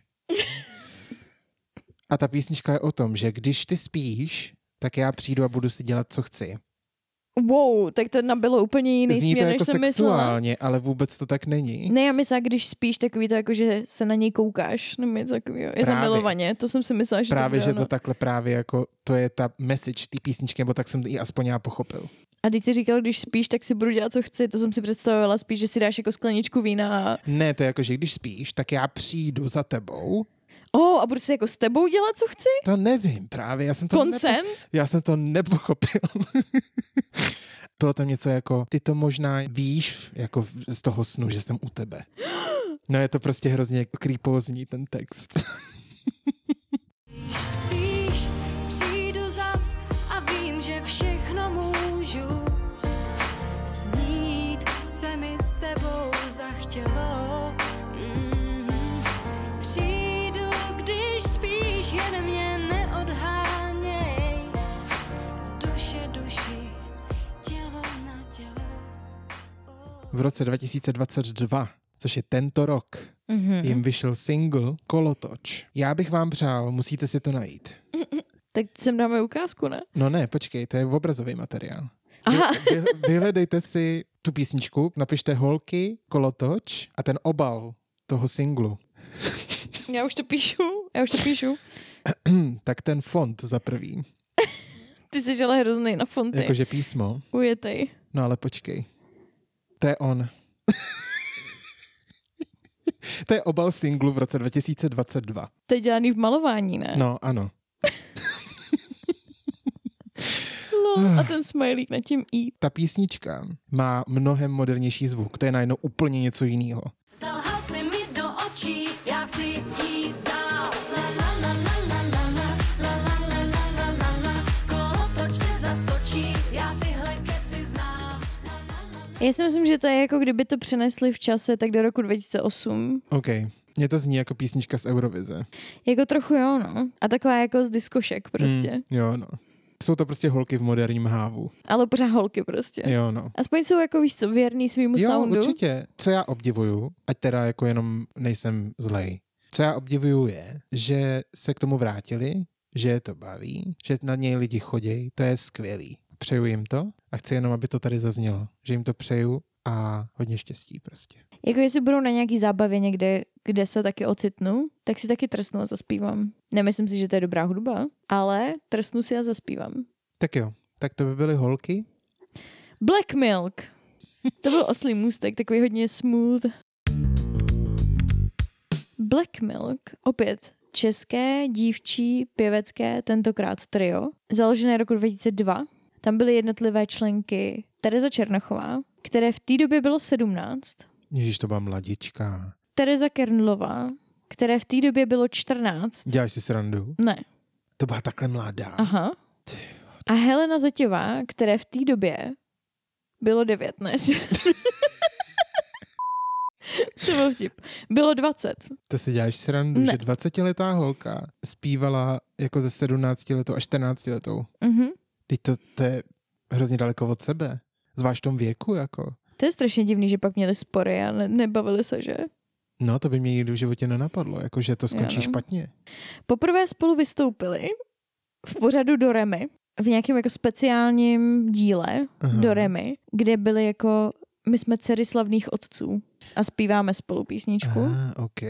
[SPEAKER 1] A ta písnička je o tom, že když ty spíš, tak já přijdu a budu si dělat, co chci.
[SPEAKER 2] Wow, tak to nabylo úplně jiný
[SPEAKER 1] Zní to
[SPEAKER 2] směr, než
[SPEAKER 1] jako
[SPEAKER 2] jsem myslela.
[SPEAKER 1] sexuálně, ale vůbec to tak není.
[SPEAKER 2] Ne, já myslím, když spíš takový to, jako, že se na něj koukáš, nebo něco takového. Je zamilovaně, to jsem si myslela, že
[SPEAKER 1] Právě,
[SPEAKER 2] to
[SPEAKER 1] že
[SPEAKER 2] bylo,
[SPEAKER 1] to takhle právě jako, to je ta message té písničky, nebo tak jsem ji aspoň já pochopil.
[SPEAKER 2] A když jsi říkal, když spíš, tak si budu dělat, co chci, to jsem si představovala spíš, že si dáš jako skleničku vína a
[SPEAKER 1] Ne, to je jako, že když spíš, tak já přijdu za tebou.
[SPEAKER 2] Oh, a budu si jako s tebou dělat, co chci?
[SPEAKER 1] To nevím právě, já jsem to, nepo,
[SPEAKER 2] Koncent?
[SPEAKER 1] já jsem to nepochopil. Bylo tam něco jako, ty to možná víš jako z toho snu, že jsem u tebe. No je to prostě hrozně creepózní ten text. V roce 2022, což je tento rok,
[SPEAKER 2] Mhm.
[SPEAKER 1] jim vyšel single Kolotoč. Já bych vám přál, musíte si to najít.
[SPEAKER 2] Tak sem dáme ukázku, ne?
[SPEAKER 1] No ne, počkej, to je obrazový materiál.
[SPEAKER 2] Aha.
[SPEAKER 1] Vy, vy, vyhledejte si tu písničku, napište holky, kolotoč a ten obal toho singlu.
[SPEAKER 2] Já už to píšu, já už to píšu.
[SPEAKER 1] tak ten font za prvý.
[SPEAKER 2] Ty jsi ale hrozný na fonty.
[SPEAKER 1] Jakože písmo.
[SPEAKER 2] Ujetej.
[SPEAKER 1] No ale počkej. To je on. to je obal singlu v roce 2022.
[SPEAKER 2] To je dělaný v malování, ne?
[SPEAKER 1] No, ano.
[SPEAKER 2] No, a ten smajlík nad tím i.
[SPEAKER 1] Ta písnička má mnohem modernější zvuk. To je najednou úplně něco jiného.
[SPEAKER 3] Zalhal Já
[SPEAKER 2] si myslím, že to je jako kdyby to přenesli v čase tak do roku 2008.
[SPEAKER 1] OK. Mně to zní jako písnička z Eurovize.
[SPEAKER 2] Jako trochu jo, no. A taková jako z diskošek prostě.
[SPEAKER 1] Mm, jo, no. Jsou to prostě holky v moderním hávu.
[SPEAKER 2] Ale pořád holky prostě.
[SPEAKER 1] Jo, no.
[SPEAKER 2] Aspoň jsou jako víš co, věrný svýmu
[SPEAKER 1] Jo,
[SPEAKER 2] soundu.
[SPEAKER 1] určitě. Co já obdivuju, ať teda jako jenom nejsem zlej, co já obdivuju je, že se k tomu vrátili, že je to baví, že na něj lidi chodí, to je skvělý. Přeju jim to a chci jenom, aby to tady zaznělo, že jim to přeju a hodně štěstí prostě.
[SPEAKER 2] Jako jestli budou na nějaký zábavě někde, kde se taky ocitnu, tak si taky trsnu a zaspívám. Nemyslím si, že to je dobrá hudba, ale trsnu si a zaspívám.
[SPEAKER 1] Tak jo, tak to by byly holky.
[SPEAKER 2] Black Milk. To byl oslý můstek, takový hodně smooth. Black Milk, opět české, dívčí, pěvecké, tentokrát trio, založené roku 2002. Tam byly jednotlivé členky Tereza Černochová, které v té době bylo 17,
[SPEAKER 1] Ježíš, to byla mladička.
[SPEAKER 2] Tereza Kernlová, které v té době bylo 14.
[SPEAKER 1] Děláš si srandu?
[SPEAKER 2] Ne,
[SPEAKER 1] To byla takhle mladá.
[SPEAKER 2] aha. A Helena Zetěvá, které v té době bylo 9, ne? to byl vtip. Bylo 20.
[SPEAKER 1] To si děláš srandu,
[SPEAKER 2] Ne.
[SPEAKER 1] že 20-letá holka zpívala jako ze 17 letou a 14 letou.
[SPEAKER 2] Mhm.
[SPEAKER 1] Teď to, to je hrozně daleko od sebe. Zvlášť v tom věku, jako.
[SPEAKER 2] To je strašně divný, že pak měli spory a ne- nebavili se, že?
[SPEAKER 1] No, to by mě nikdy v životě nenapadlo, jako že to skončí
[SPEAKER 2] Jo, no.
[SPEAKER 1] špatně.
[SPEAKER 2] Poprvé spolu vystoupili v pořadu do Remy, v nějakém jako speciálním díle
[SPEAKER 1] Aha.
[SPEAKER 2] do Remy, kde byli jako my jsme dcery slavných otců a zpíváme spolu písničku,
[SPEAKER 1] Ah, OK.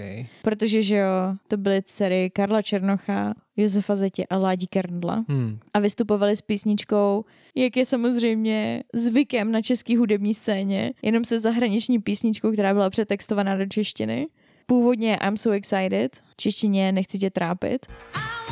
[SPEAKER 2] protože že jo, to byly dcery Karla Černocha, Josefa Zetě a Ládí Kerndla
[SPEAKER 1] Hmm.
[SPEAKER 2] a vystupovali s písničkou, jak je samozřejmě zvykem na české hudební scéně, jenom se zahraniční písničkou, která byla přetextovaná do češtiny. Původně I'm so excited, v češtině nechci tě trápit.
[SPEAKER 3] I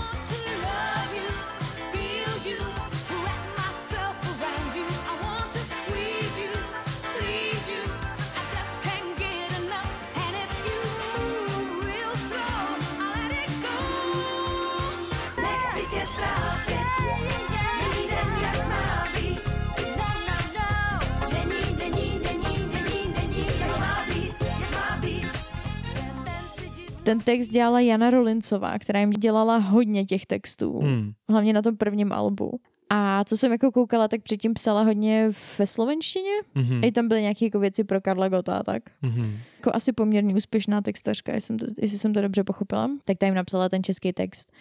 [SPEAKER 3] Ten
[SPEAKER 2] text dělala Jana Rolincová, která jim dělala hodně těch textů,
[SPEAKER 1] Hmm.
[SPEAKER 2] hlavně na tom prvním albu. A co jsem jako koukala, tak předtím psala hodně ve slovenštině.
[SPEAKER 1] Mhm.
[SPEAKER 2] I tam byly nějaké jako věci pro Karla Gota a tak.
[SPEAKER 1] Mhm.
[SPEAKER 2] Jako asi poměrně úspěšná textařka, jestli jsem, to, jestli jsem to dobře pochopila. Tak ta jim napsala ten český text.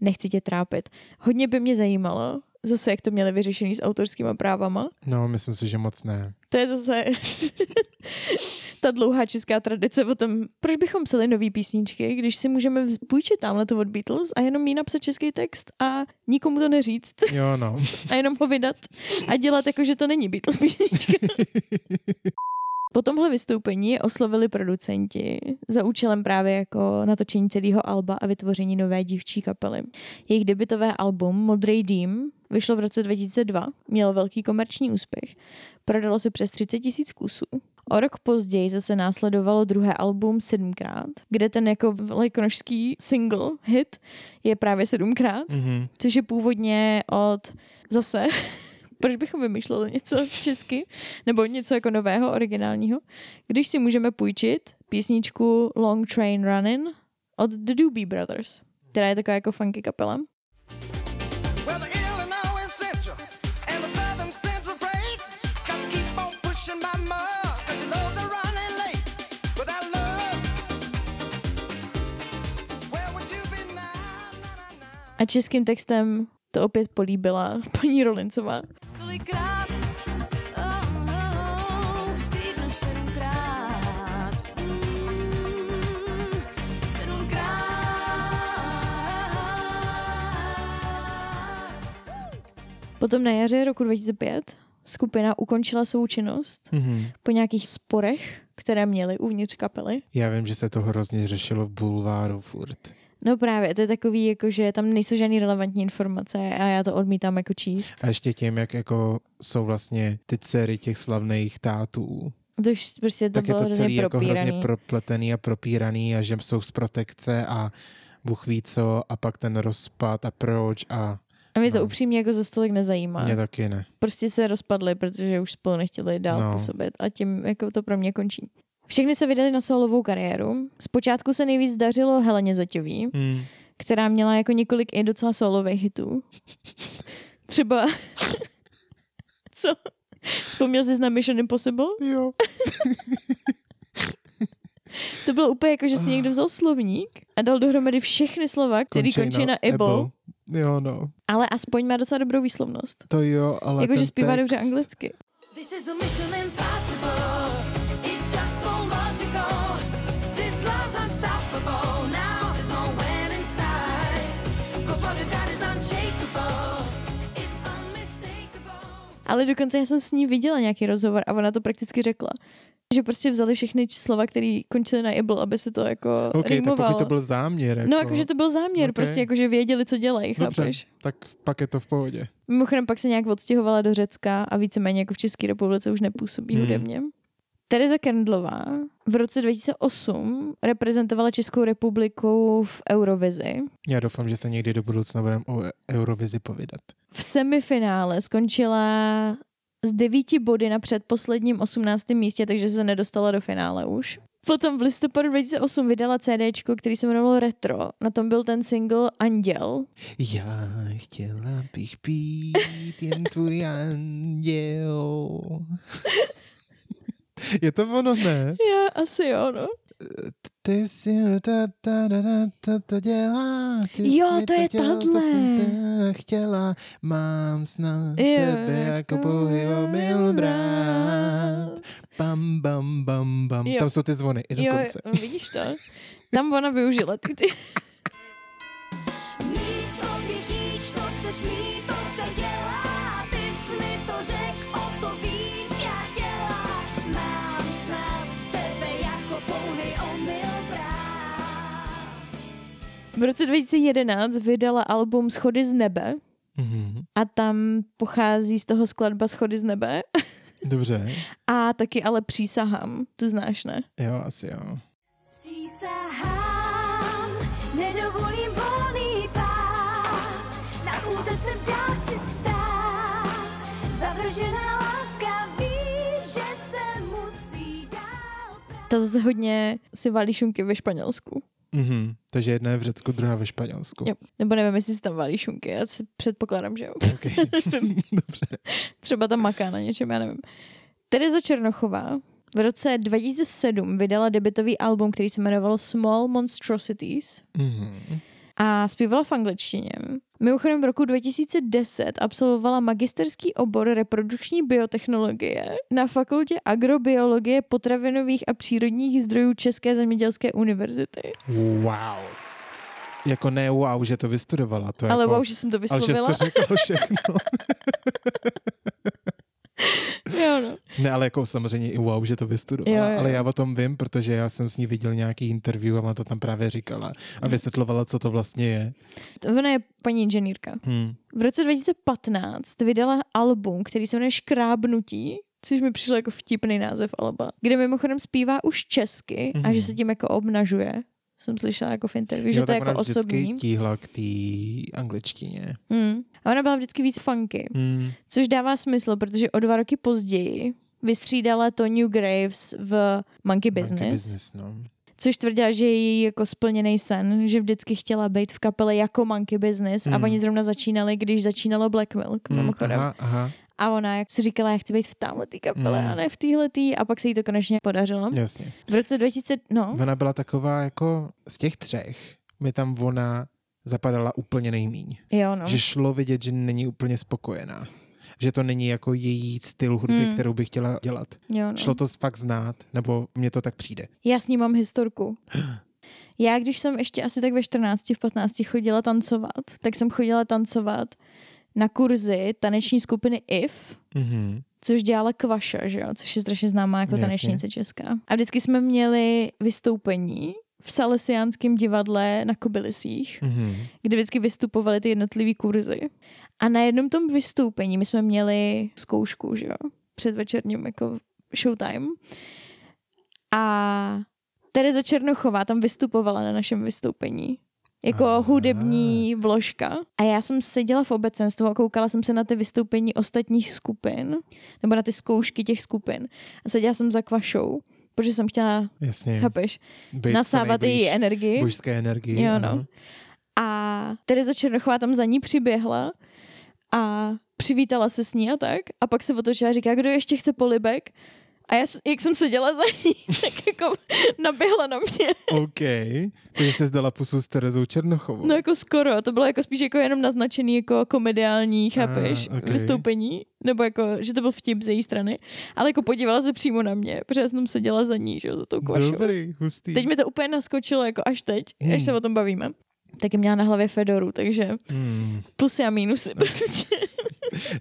[SPEAKER 2] Nechci tě trápit. Hodně by mě zajímalo, zase jak to měli vyřešený s autorskýma právama.
[SPEAKER 1] No, myslím si, že moc ne.
[SPEAKER 2] To je zase ta dlouhá česká tradice o tom, proč bychom psali nový písničky, když si můžeme půjčit tamhle to od Beatles a jenom jí napsat český text a nikomu to neříct
[SPEAKER 1] Jo, no.
[SPEAKER 2] a jenom ho vydat a dělat jako, že to není Beatles písnička. Po tomhle vystoupení je oslovili producenti za účelem právě jako natočení celého alba a vytvoření nové dívčí kapely. Jejich debutové album Modrý dým vyšlo v roce 2002, mělo velký komerční úspěch, prodalo se přes 30 tisíc kusů. O rok později zase následovalo druhé album Sedmkrát, kde ten jako velikonožský single hit je právě Sedmkrát,
[SPEAKER 1] Mhm.
[SPEAKER 2] což je původně od zase, proč bychom vymýšleli něco česky, nebo něco jako nového, originálního, když si můžeme půjčit písničku Long Train Running od The Doobie Brothers, která je taková jako funky kapela.
[SPEAKER 4] Well,
[SPEAKER 2] A českým textem to opět políbila paní Rolincová.
[SPEAKER 3] Tolikrát, oh, oh, v týdnu sedmkrát, mm, sedmkrát.
[SPEAKER 2] Potom na jaře roku 2005 skupina ukončila svou činnost
[SPEAKER 1] Mhm.
[SPEAKER 2] po nějakých sporech, které měly uvnitř kapely.
[SPEAKER 1] Já vím, že se to hrozně řešilo v bulváru furt.
[SPEAKER 2] No právě, to je takový, jako, že tam nejsou žádný relevantní informace a já to odmítám jako číst.
[SPEAKER 1] A ještě tím, jak jako jsou vlastně ty dcery těch slavných tátů,
[SPEAKER 2] To už prostě to
[SPEAKER 1] tak je
[SPEAKER 2] bylo
[SPEAKER 1] to celý
[SPEAKER 2] hrozně
[SPEAKER 1] jako
[SPEAKER 2] propíraný.
[SPEAKER 1] hrozně propletený a propíraný a že jsou z protekce a Bůh ví co a pak ten rozpad a proč a
[SPEAKER 2] a mě to
[SPEAKER 1] no.
[SPEAKER 2] upřímně jako za stolik nezajímá.
[SPEAKER 1] mě taky ne.
[SPEAKER 2] Prostě se rozpadli, protože už spolu nechtěli dál
[SPEAKER 1] No.
[SPEAKER 2] působit a tím jako to pro mě končí. Všechny se vydali na solovou kariéru. Zpočátku se nejvíc dařilo Heleně Zaťový,
[SPEAKER 1] Mm.
[SPEAKER 2] která měla jako několik i docela solových hitů. Třeba... Co? Vzpomněl jsi na Mission Impossible?
[SPEAKER 1] Jo.
[SPEAKER 2] To bylo úplně jako, že si někdo vzal slovník a dal dohromady všechny slova, které končí na able,
[SPEAKER 1] Jo, no.
[SPEAKER 2] ale aspoň má docela dobrou výslovnost.
[SPEAKER 1] To jo, ale
[SPEAKER 2] Jakože
[SPEAKER 1] ten
[SPEAKER 2] zpívá
[SPEAKER 1] text,
[SPEAKER 2] dobře anglicky.
[SPEAKER 3] This is a mission impossible.
[SPEAKER 2] Ale dokonce já jsem s ní viděla nějaký rozhovor a ona to prakticky řekla. Že prostě vzali všechny slova, které končily na able, aby se to jako
[SPEAKER 1] OK, tak
[SPEAKER 2] rýmovalo.
[SPEAKER 1] pokud to byl záměr. Jako,
[SPEAKER 2] No, jakože to byl záměr,
[SPEAKER 1] Ok.
[SPEAKER 2] prostě jakože věděli, co dělají,
[SPEAKER 1] Dobře,
[SPEAKER 2] chápeš?
[SPEAKER 1] tak pak je to v pohodě.
[SPEAKER 2] Mimochodem pak se nějak odstěhovala do Řecka a víceméně jako v České republice už nepůsobí
[SPEAKER 1] Hmm.
[SPEAKER 2] hudebně. Tereza Kerndlová v roce 2008 reprezentovala Českou republiku v Eurovizi.
[SPEAKER 1] Já doufám, že se někdy do budoucna budeme o Eurovizi povídat.
[SPEAKER 2] V semifinále skončila z devíti body na předposledním 18. místě, takže se nedostala do finále už. Potom v listopadu 2008 vydala CD, který se jmenovalo Retro. Na tom byl ten single Anděl.
[SPEAKER 1] Já chtěla bych být jen tvůj anděl. Je to ono, ne?
[SPEAKER 2] Já asi jo, no.
[SPEAKER 1] Ty si ta, ta, ta, ta, ta, ta dělá, ty
[SPEAKER 2] Jo,
[SPEAKER 1] jsi
[SPEAKER 2] to je
[SPEAKER 1] chtěl, To
[SPEAKER 2] tahle.
[SPEAKER 1] jsem chtěla, mám snad
[SPEAKER 2] Jo,
[SPEAKER 1] tebe jako pouhý omyl brát. Bam, bam, bam, bam.
[SPEAKER 2] Jo.
[SPEAKER 1] Tam jsou ty zvony i
[SPEAKER 2] Jo,
[SPEAKER 1] dokonce.
[SPEAKER 2] jo, vidíš to? Tam ona využila ty, ty.
[SPEAKER 3] V
[SPEAKER 2] roce 2011 vydala album Schody z nebe
[SPEAKER 1] Mhm.
[SPEAKER 2] a tam pochází z toho skladba Schody z nebe
[SPEAKER 1] Dobře,
[SPEAKER 2] a taky ale přísahám, tu znáš, ne?
[SPEAKER 1] jo, asi jo.
[SPEAKER 3] Přísahám, nedovolím volný pád, dál chci stát. Zavržená láska ví, že se musí dál.
[SPEAKER 2] Ta zase hodně si valí šunky ve Španělsku.
[SPEAKER 1] Mhm. Takže jedna je v Řecku, druhá ve Španělsku.
[SPEAKER 2] Jo. Nebo nevím, jestli si tam valí šunky, já si předpokládám, že jo.
[SPEAKER 1] Okay. Dobře.
[SPEAKER 2] Třeba tam maká na něčem, já nevím. Tereza Černochová v roce 2007 vydala debitový album, který se jmenovalo Small Monstrosities
[SPEAKER 1] Mhm.
[SPEAKER 2] a zpívala v angličtině. Mimochodem v roku 2010 absolvovala magisterský obor reprodukční biotechnologie na fakultě agrobiologie potravinových a přírodních zdrojů České zemědělské univerzity.
[SPEAKER 1] Wow. Jako ne wow, že to vystudovala. To
[SPEAKER 2] Ale
[SPEAKER 1] jako,
[SPEAKER 2] wow, že jsem to
[SPEAKER 1] ale že jsi
[SPEAKER 2] vyslovila.
[SPEAKER 1] to řekla všechno. Ne, ale jako samozřejmě i wow, že to vystudovala.
[SPEAKER 2] Jo, jo.
[SPEAKER 1] Ale já o tom vím, protože já jsem s ní viděl nějaký interview a ona to tam právě říkala. A vysvětlovala, co to vlastně je.
[SPEAKER 2] Ona je paní inženýrka.
[SPEAKER 1] Hmm.
[SPEAKER 2] V roce 2015 vydala album, který se jmenuje Škrábnutí, což mi přišlo jako vtipný název alba, kde mimochodem zpívá už česky a
[SPEAKER 1] Mhm.
[SPEAKER 2] že se tím jako obnažuje. Jsem slyšela jako v interview, že to je jako osobní.
[SPEAKER 1] tíhla k té angličtině.
[SPEAKER 2] Hmm. A ona byla vždycky víc funky,
[SPEAKER 1] Hmm.
[SPEAKER 2] což dává smysl, protože o dva roky později vystřídala to New Graves v Monkey Business,
[SPEAKER 1] Monkey business no.
[SPEAKER 2] což tvrdila, že je její jako splněný sen, že vždycky chtěla být v kapele jako Monkey Business a
[SPEAKER 1] Hmm.
[SPEAKER 2] oni zrovna začínali, když začínalo Black Milk, mimochodem.
[SPEAKER 1] aha, aha,
[SPEAKER 2] A ona jak si říkala, já chci být v tamhle kapele
[SPEAKER 1] Mm.
[SPEAKER 2] a ne v téhletý a pak se jí to konečně podařilo.
[SPEAKER 1] jasně.
[SPEAKER 2] V roce 2000, no,
[SPEAKER 1] Ona byla taková jako z těch třech, mi tam ona zapadala úplně nejmíň.
[SPEAKER 2] jo no.
[SPEAKER 1] Že šlo vidět, že není úplně spokojená. Že to není jako její styl hudby,
[SPEAKER 2] Hmm.
[SPEAKER 1] kterou by chtěla dělat.
[SPEAKER 2] jo no.
[SPEAKER 1] Šlo to fakt znát, nebo mně to tak přijde.
[SPEAKER 2] Já s ní mám historku. Já, když jsem ještě asi tak ve 14, v 15 chodila tancovat, tak jsem chodila tancovat na kurzy taneční skupiny IF,
[SPEAKER 1] Mhm.
[SPEAKER 2] což dělala Kvaša, že jo? což je strašně známá jako
[SPEAKER 1] Jasně.
[SPEAKER 2] tanečnice česká. A vždycky jsme měli vystoupení v Salesiánském divadle na Kobylisích,
[SPEAKER 1] Mhm.
[SPEAKER 2] kde vždycky vystupovaly ty jednotlivý kurzy. A na jednom tom vystoupení my jsme měli zkoušku, že jo, před večerním jako showtime. A Tereza Černochová tam vystupovala na našem vystoupení. Jako
[SPEAKER 1] Aha.
[SPEAKER 2] hudební vložka. A já jsem seděla v obecenstvu a koukala jsem se na ty vystoupení ostatních skupin, nebo na ty zkoušky těch skupin. A seděla jsem za kvašou, protože jsem chtěla,
[SPEAKER 1] Jasně.
[SPEAKER 2] chápeš,
[SPEAKER 1] Být
[SPEAKER 2] nasávat její energii.
[SPEAKER 1] Božské energii.
[SPEAKER 2] Jo, no. A Tereza Černochová tam za ní přiběhla a přivítala se s ní a tak. A pak se otočila a říká, kdo ještě chce polibek? A já, jak jsem seděla za ní, tak jako naběhla na mě.
[SPEAKER 1] OK. Takže jsi zdala pusu s Terezou Černochovou.
[SPEAKER 2] No jako skoro, to bylo jako spíš jako jenom naznačený jako komediální, chápeš,
[SPEAKER 1] ok.
[SPEAKER 2] vystoupení, nebo jako, že to byl vtip z její strany, ale jako podívala se přímo na mě, protože já jsem seděla za ní, že jo, za tou kvašou.
[SPEAKER 1] Dobrý, hustý.
[SPEAKER 2] Teď mi to úplně naskočilo, jako až teď,
[SPEAKER 1] Hmm.
[SPEAKER 2] až se o tom bavíme. Taky měla na hlavě Fedoru, takže
[SPEAKER 1] Hmm.
[SPEAKER 2] plusy a mínusy prostě.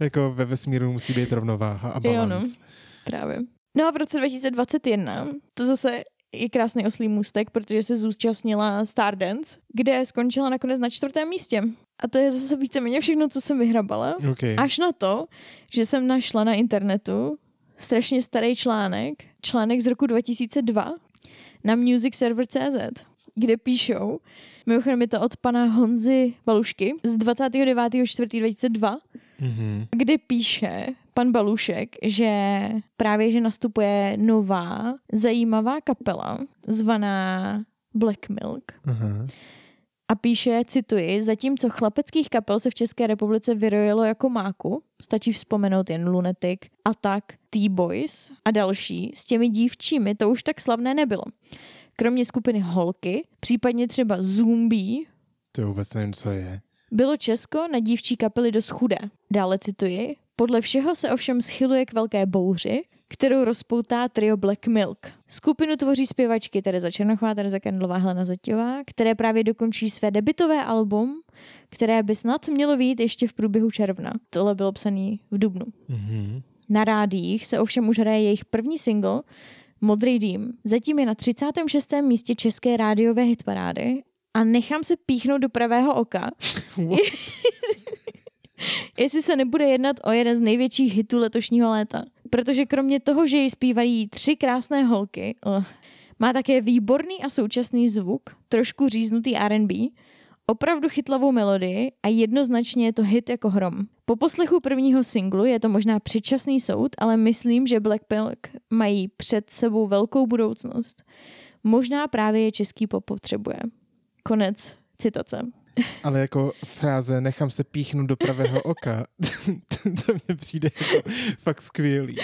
[SPEAKER 1] Jako ve vesmíru musí být rovnováha a
[SPEAKER 2] Jo, no.
[SPEAKER 1] balans.
[SPEAKER 2] Právě. No a v roce 2021, to zase je krásný oslý můstek, protože se zúčastnila Stardance, kde skončila nakonec na čtvrtém místě. A to je zase víceméně všechno, co jsem vyhrabala.
[SPEAKER 1] Okay.
[SPEAKER 2] Až na to, že jsem našla na internetu strašně starý článek, článek z roku 2002 na musicserver.cz, kde píšou, mimochodem je to od pana Honzy Balušky z 29.4.2002,
[SPEAKER 1] Mhm.
[SPEAKER 2] kde píše pan Balušek, že právě, že nastupuje nová zajímavá kapela zvaná Black Milk.
[SPEAKER 1] Aha.
[SPEAKER 2] A píše, cituji, zatímco chlapeckých kapel se v České republice vyrojilo jako máku, stačí vzpomenout jen Lunatic, Attack, T-Boys a další, s těmi dívčími to už tak slavné nebylo. Kromě skupiny Holky, případně třeba Zombie,
[SPEAKER 1] To vůbec nevím, co je.
[SPEAKER 2] bylo Česko na dívčí kapely dost chudé. Dále cituji, podle všeho se ovšem schyluje k velké bouři, kterou rozpoutá trio Black Milk. Skupinu tvoří zpěvačky Tereza Černochová, Tereza Kendlová, Helena Zatěvá, které právě dokončí své debitové album, které by snad mělo vyjít ještě v průběhu června. Tohle bylo psané v Dubnu.
[SPEAKER 1] Mhm.
[SPEAKER 2] Na rádiích se ovšem už hraje jejich první single Modrý dým. Zatím je na 36. místě české rádiové hitparády a nechám se píchnout do pravého oka, jestli se nebude jednat o jeden z největších hitů letošního léta. Protože kromě toho, že ji zpívají tři krásné holky, uh, má také výborný a současný zvuk, trošku říznutý R&B, opravdu chytlavou melodii a jednoznačně je to hit jako hrom. Po poslechu prvního singlu je to možná předčasný soud, ale myslím, že Blackpink mají před sebou velkou budoucnost. Možná právě je český pop potřebuje. Konec citace.
[SPEAKER 1] Ale jako fráze nechám se píchnout do pravého oka, to, to mně přijde jako fakt skvělý.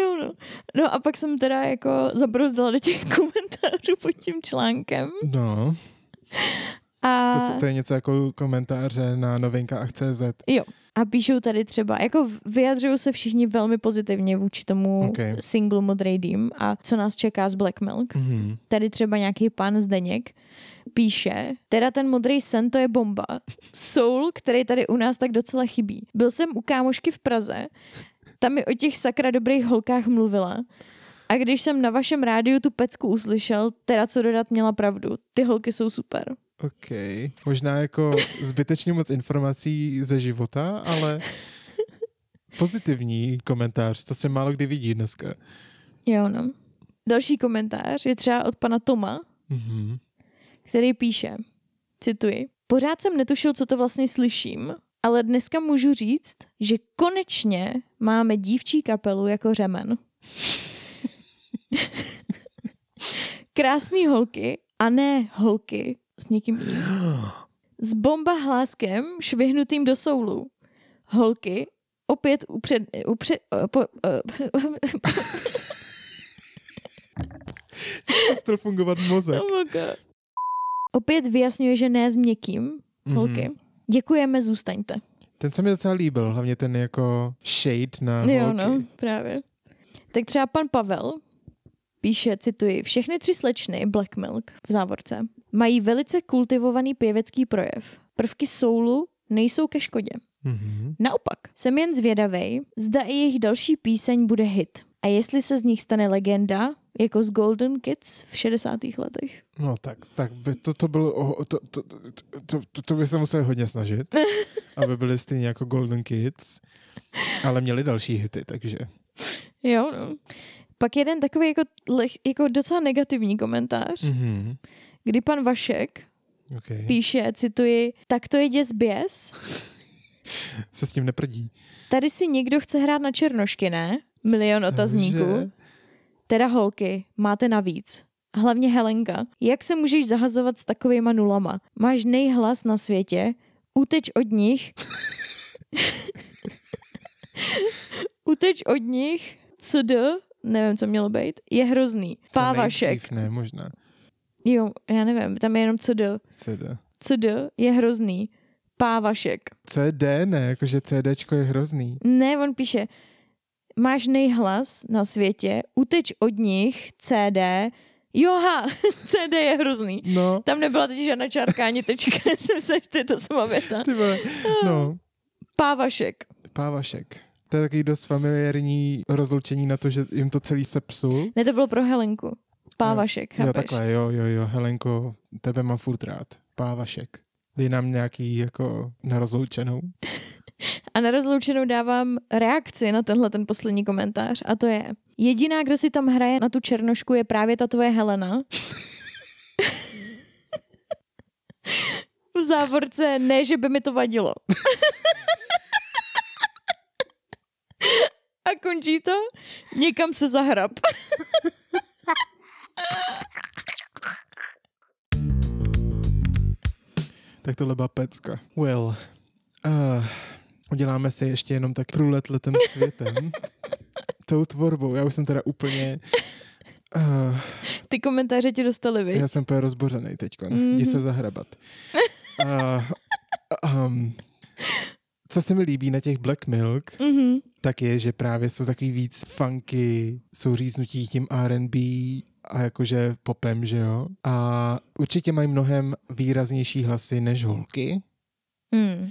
[SPEAKER 2] Jo, no. no a pak jsem teda jako zabrouzdala do těch komentářů pod tím článkem.
[SPEAKER 1] No,
[SPEAKER 2] A,
[SPEAKER 1] to, to je něco jako komentáře na novinkách.cz.
[SPEAKER 2] jo. A píšou tady třeba, jako vyjadřují se všichni velmi pozitivně vůči tomu
[SPEAKER 1] Okay.
[SPEAKER 2] singlu Modrý dým a co nás čeká z Black Milk.
[SPEAKER 1] Mhm.
[SPEAKER 2] Tady třeba nějaký pan Zdeněk píše, teda ten modrý sen to je bomba. Soul, který tady u nás tak docela chybí. Byl jsem u kámošky v Praze, tam mi o těch sakra dobrých holkách mluvila. A když jsem na vašem rádiu tu pecku uslyšel, teda co dodat měla pravdu. Ty holky jsou super.
[SPEAKER 1] OK. Možná jako zbytečně moc informací ze života, ale pozitivní komentář, to se málo kdy vidí dneska.
[SPEAKER 2] Jo, no. Další komentář je třeba od pana Toma,
[SPEAKER 1] Mhm.
[SPEAKER 2] který píše, cituji, pořád jsem netušil, co to vlastně slyším, ale dneska můžu říct, že konečně máme dívčí kapelu jako řemen. Krásný holky a ne holky s měkkým i. S bomba hláskem švihnutým do soulu. Holky opět upřed... upřed po,
[SPEAKER 1] Přestal fungovat mozek.
[SPEAKER 2] oh. Opět vyjasňuje, že ne s měkkým. Holky.
[SPEAKER 1] Mhm.
[SPEAKER 2] Děkujeme, zůstaňte.
[SPEAKER 1] Ten se mi docela líbil, hlavně ten jako shade na
[SPEAKER 2] Jo,
[SPEAKER 1] holky.
[SPEAKER 2] no, právě. Tak třeba pan Pavel píše, cituji, všechny tři slečny Black Milk v závorce mají velice kultivovaný pěvecký projev. Prvky soulu nejsou ke škodě.
[SPEAKER 1] Mhm.
[SPEAKER 2] Naopak, jsem jen zvědavej, zda i jejich další píseň bude hit. A jestli se z nich stane legenda, jako z Golden Kids v 60. letech.
[SPEAKER 1] No tak, tak by to, to bylo, to, to, to, to, to, to by se museli hodně snažit, aby byli stejně jako Golden Kids, ale měli další hity, takže
[SPEAKER 2] Jo, no. Pak jeden takový jako, jako docela negativní komentář,
[SPEAKER 1] mhm.
[SPEAKER 2] Kdy pan Vašek
[SPEAKER 1] okay.
[SPEAKER 2] píše, cituji, tak to je děs běs,
[SPEAKER 1] se s tím neprdí.
[SPEAKER 2] Tady si někdo chce hrát na černošky, ne? Milion
[SPEAKER 1] Cože?
[SPEAKER 2] otazníků. Teda holky, máte navíc. Hlavně Helenka. Jak se můžeš zahazovat s takovýma nulama? Máš nejhlas na světě, uteč od nich. uteč od nich, cd, nevím, co mělo být, je hrozný.
[SPEAKER 1] Co
[SPEAKER 2] Pávašek.
[SPEAKER 1] nejdřív, Ne, možná.
[SPEAKER 2] Jo, já nevím, tam je jenom cd.
[SPEAKER 1] CD.
[SPEAKER 2] cd je hrozný. Pávašek.
[SPEAKER 1] CD ne, jakože CDčko je hrozný.
[SPEAKER 2] Ne, on píše, máš nejhlas na světě, uteč od nich, CD, joha, CD je hrozný.
[SPEAKER 1] No,
[SPEAKER 2] Tam nebyla teď žádná čárka ani tečka, jsem se, že to sama věta.
[SPEAKER 1] ty vole. No,
[SPEAKER 2] Pávašek.
[SPEAKER 1] Pávašek. To je takový dost familiární rozloučení na to, že jim to celý sepsul.
[SPEAKER 2] Ne, to bylo pro Helenku. Pávašek,
[SPEAKER 1] Jo,
[SPEAKER 2] chápeš?
[SPEAKER 1] takhle, jo, jo, jo, Helenko, tebe mám furt rád. Pávašek. Dej nám nějaký jako na rozloučenou.
[SPEAKER 2] A na rozloučenou dávám reakci na tenhle ten poslední komentář a to je, jediná, kdo si tam hraje na tu černošku je právě ta tvoje Helena. v závorce, ne, že by mi to vadilo. A končí to, někam se zahrab.
[SPEAKER 1] Tak tohle byla pecka. Well, uh, uděláme si ještě jenom tak průlet letem světem. Tou tvorbou. Já už jsem teda úplně Uh,
[SPEAKER 2] Ty komentáře ti dostali, vy?
[SPEAKER 1] já jsem úplně rozbořený teď. Mm-hmm.
[SPEAKER 2] Mhm.
[SPEAKER 1] Jdi se zahrabat. Uh, um, co se mi líbí na těch Black Milk,
[SPEAKER 2] Mhm.
[SPEAKER 1] tak je, že právě jsou takový víc funky, jsou říznutí tím R&B a jakože popem, že jo. A určitě mají mnohem výraznější hlasy než holky.
[SPEAKER 2] Mm.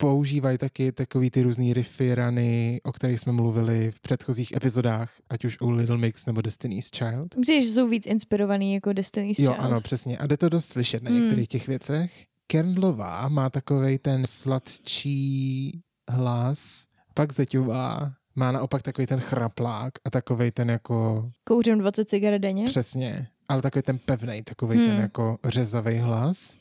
[SPEAKER 1] Používají taky takový ty různý riffy, rany, o kterých jsme mluvili v předchozích epizodách, ať už u Little Mix nebo Destiny's Child.
[SPEAKER 2] Myslím, že jsou víc inspirovaný jako Destiny's
[SPEAKER 1] Jo,
[SPEAKER 2] Child.
[SPEAKER 1] ano, přesně. A jde to dost slyšet na
[SPEAKER 2] Mm.
[SPEAKER 1] některých těch věcech. Kernlová má takovej ten sladčí hlas, pak Zeťová má naopak takový ten chraplák a takovej ten jako,
[SPEAKER 2] Kouřím 20 cigaret denně.
[SPEAKER 1] přesně, ale takový ten pevnej, takový
[SPEAKER 2] Hmm.
[SPEAKER 1] ten jako řezavý hlas.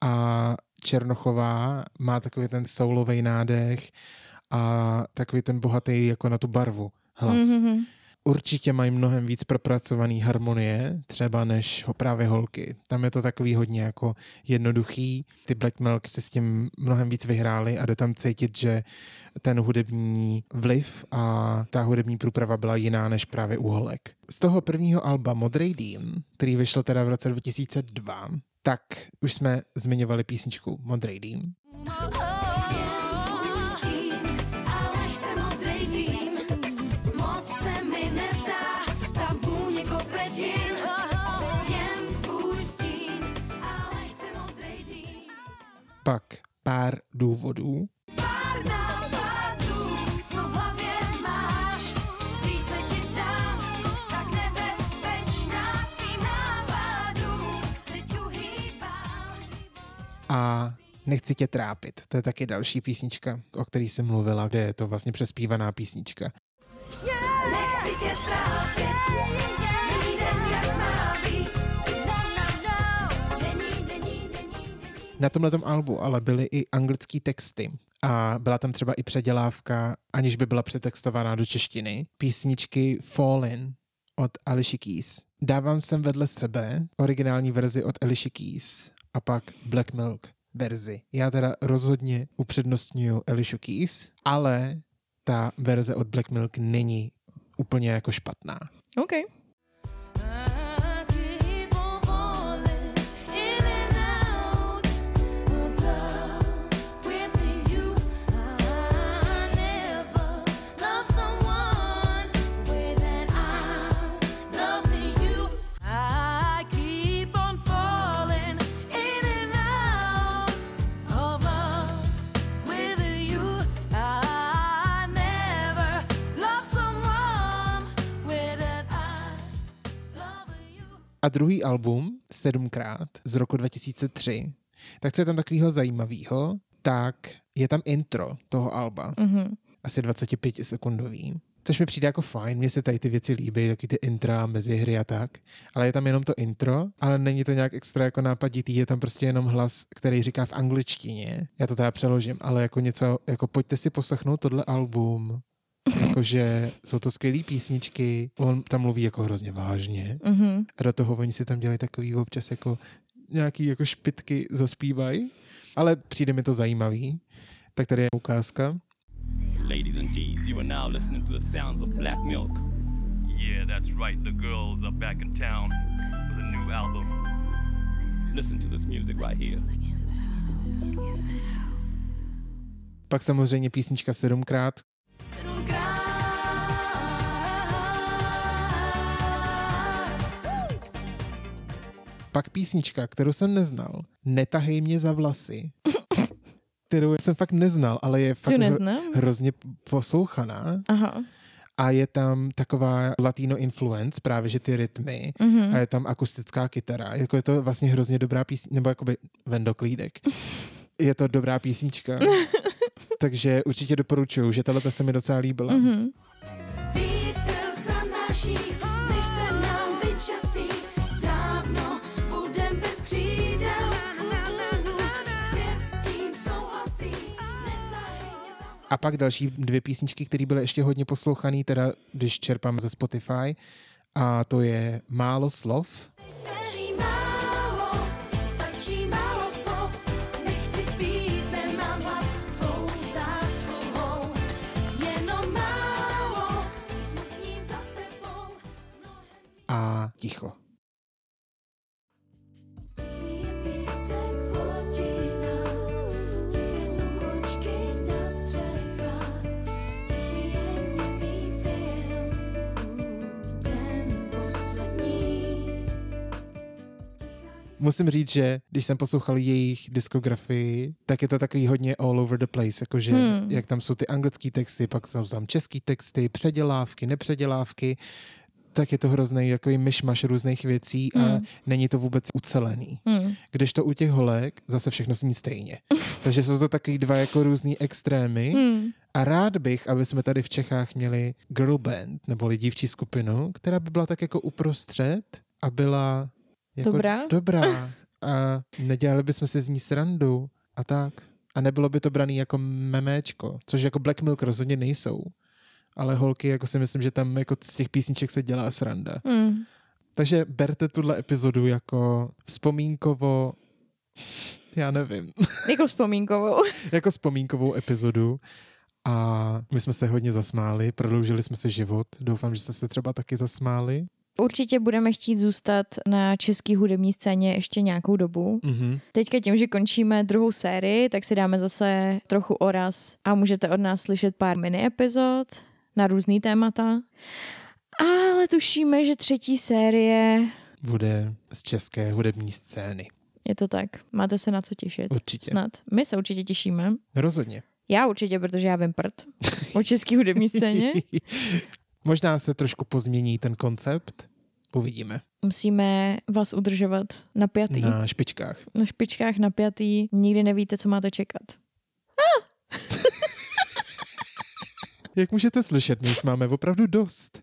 [SPEAKER 1] A Černochová má takový ten soulový nádech a takový ten bohatý jako na tu barvu hlas.
[SPEAKER 2] Mhm.
[SPEAKER 1] Určitě mají mnohem víc propracovaný harmonie, třeba než ho právě holky. Tam je to takový hodně jako jednoduchý. Ty Black Milk si s tím mnohem víc vyhráli a jde tam cítit, že ten hudební vliv a ta hudební průprava byla jiná než právě u holek. Z toho prvního alba Modrý dým, který vyšel teda v roce 2002, tak už jsme zmiňovali písničku Modrý dým.
[SPEAKER 3] Ale
[SPEAKER 1] Pak pár důvodů,
[SPEAKER 3] Pár nápadů, co v hlavě máš, prý se ti zdá, tak nebezpečná nápadů, teď
[SPEAKER 1] a Nechci tě trápit. To je taky další písnička, o který jsem mluvila, kde je to vlastně přespívaná písnička. Na tomhle albu ale byly i anglické texty a byla tam třeba i předělávka, aniž by byla přetextovaná do češtiny, písničky Fallin od Alicia Keys. Dávám sem vedle sebe originální verzi od Alicia Keys a pak Black Milk verzi. Já teda rozhodně upřednostňuju Alicia Keys, ale ta verze od Black Milk není úplně jako špatná.
[SPEAKER 2] OK.
[SPEAKER 1] A druhý album, sedmkrát, z roku 2003, tak co je tam takového zajímavého, tak je tam intro toho alba,
[SPEAKER 2] Mhm.
[SPEAKER 1] asi 25 sekundový. Což mi přijde jako fajn, mně se tady ty věci líbí, taky ty intra mezi hry a tak, ale je tam jenom to intro, ale není to nějak extra jako nápaditý, je tam prostě jenom hlas, který říká v angličtině, já to teda přeložím, ale jako něco, jako pojďte si poslechnout tohle album, jakože jsou to skvělé písničky, on tam mluví jako hrozně vážně,
[SPEAKER 2] Mhm.
[SPEAKER 1] a do toho oni si tam dělají takový občas jako nějaký jako špitky zaspívají, ale přijde mi to zajímavý. Tak tady je ukázka.
[SPEAKER 5] Ladies and G's, you are now listening to the sounds of Black Milk.
[SPEAKER 6] Yeah, that's right. The girls are back in town with a new album.
[SPEAKER 5] Listen to this music right here.
[SPEAKER 1] Pak samozřejmě písnička sedmkrát, pak písnička, kterou jsem neznal, Netahej mě za vlasy, kterou jsem fakt neznal, ale je fakt hro- hrozně poslouchaná
[SPEAKER 2] Aha.
[SPEAKER 1] a je tam taková latino influence, právě že ty rytmy
[SPEAKER 2] Mhm.
[SPEAKER 1] a je tam akustická kytara. Jako je to vlastně hrozně dobrá písnička, nebo jakoby vendoklídek. Je to dobrá písnička. Takže určitě doporučuju, že tahle se mi docela líbila.
[SPEAKER 2] Mhm.
[SPEAKER 3] Vítr než
[SPEAKER 1] A pak další dvě písničky, které byly ještě hodně poslouchané, teda když čerpám ze Spotify, a to je Málo slov
[SPEAKER 3] málo, málo být, hlad málo. Mnohem
[SPEAKER 1] ticho. Musím říct, že když jsem poslouchal jejich diskografii, tak je to takový hodně all over the place, jakože
[SPEAKER 2] Hmm.
[SPEAKER 1] jak tam jsou ty anglické texty, pak jsou tam český texty, předělávky, nepředělávky, tak je to hrozný takový myšmaš různých věcí a
[SPEAKER 2] Hmm.
[SPEAKER 1] není to vůbec ucelený.
[SPEAKER 2] Hmm.
[SPEAKER 1] Když to u těch holek zase všechno zní stejně. Takže jsou to takový dva jako různý extrémy
[SPEAKER 2] Hmm.
[SPEAKER 1] a rád bych, aby jsme tady v Čechách měli girl band nebo dívčí skupinu, která by byla tak jako uprostřed a byla jako
[SPEAKER 2] Dobrá?
[SPEAKER 1] dobrá a nedělali bychom si z ní srandu a tak. A nebylo by to braný jako meméčko, což jako Black Milk rozhodně nejsou. Ale holky, jako si myslím, že tam jako z těch písniček se dělá sranda.
[SPEAKER 2] Hmm.
[SPEAKER 1] Takže berte tuhle epizodu jako vzpomínkovo, já nevím,
[SPEAKER 2] Jako vzpomínkovou.
[SPEAKER 1] jako vzpomínkovou epizodu a my jsme se hodně zasmáli, prodloužili jsme si život, doufám, že jste se třeba taky zasmáli.
[SPEAKER 2] Určitě budeme chtít zůstat na české hudební scéně ještě nějakou dobu.
[SPEAKER 1] Mhm.
[SPEAKER 2] Teďka tím, že končíme druhou sérii, tak si dáme zase trochu oraz a můžete od nás slyšet pár mini epizod na různý témata. Ale tušíme, že třetí série
[SPEAKER 1] Bude z české hudební scény.
[SPEAKER 2] je to tak. Máte se na co těšit.
[SPEAKER 1] Určitě.
[SPEAKER 2] Snad. My se určitě těšíme.
[SPEAKER 1] Rozhodně.
[SPEAKER 2] Já určitě, protože já vím prd o české hudební scéně.
[SPEAKER 1] Možná se trošku pozmění ten koncept. Uvidíme.
[SPEAKER 2] Musíme vás udržovat napjatý. Na,
[SPEAKER 1] Na špičkách.
[SPEAKER 2] na špičkách napjatý. Nikdy nevíte, co máte čekat.
[SPEAKER 1] Jak můžete slyšet, my už máme opravdu dost.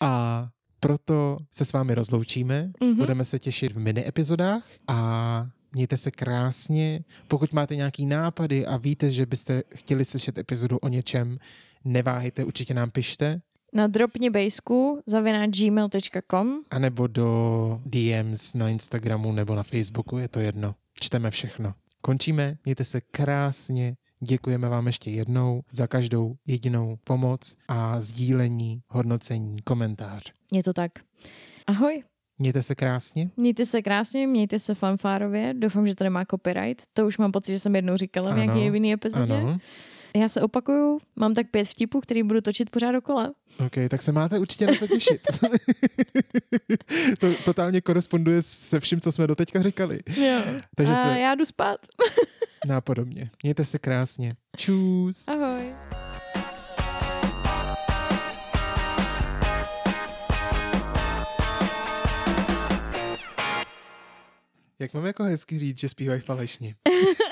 [SPEAKER 1] A proto se s vámi rozloučíme.
[SPEAKER 2] Mhm.
[SPEAKER 1] Budeme se těšit v mini epizodách a mějte se krásně. Pokud máte nějaký nápady a víte, že byste chtěli slyšet epizodu o něčem, neváhejte, určitě nám pište.
[SPEAKER 2] Na dropně bejsku zavináč gmail.com
[SPEAKER 1] anebo do DMs na Instagramu nebo na Facebooku, je to jedno. Čteme všechno. Končíme, mějte se krásně, děkujeme vám ještě jednou za každou jedinou pomoc a sdílení, hodnocení, komentář.
[SPEAKER 2] Je to tak. Ahoj.
[SPEAKER 1] Mějte se krásně.
[SPEAKER 2] Mějte se krásně, mějte se fanfárově. Doufám, že to nemá copyright. To už mám pocit, že jsem jednou říkala v
[SPEAKER 1] Ano.
[SPEAKER 2] nějaké jiné epizodě.
[SPEAKER 1] Ano.
[SPEAKER 2] Já se opakuju, mám tak pět vtipů, který budu točit pořád dokola.
[SPEAKER 1] OK, tak se máte určitě na to těšit. to totálně koresponduje se vším, co jsme doteďka říkali.
[SPEAKER 2] Jo.
[SPEAKER 1] Takže
[SPEAKER 2] A
[SPEAKER 1] se
[SPEAKER 2] já jdu spát.
[SPEAKER 1] nápodobně. Mějte se krásně. Čus.
[SPEAKER 2] Ahoj.
[SPEAKER 1] Jak mám jako hezky říct, že zpívají falešně?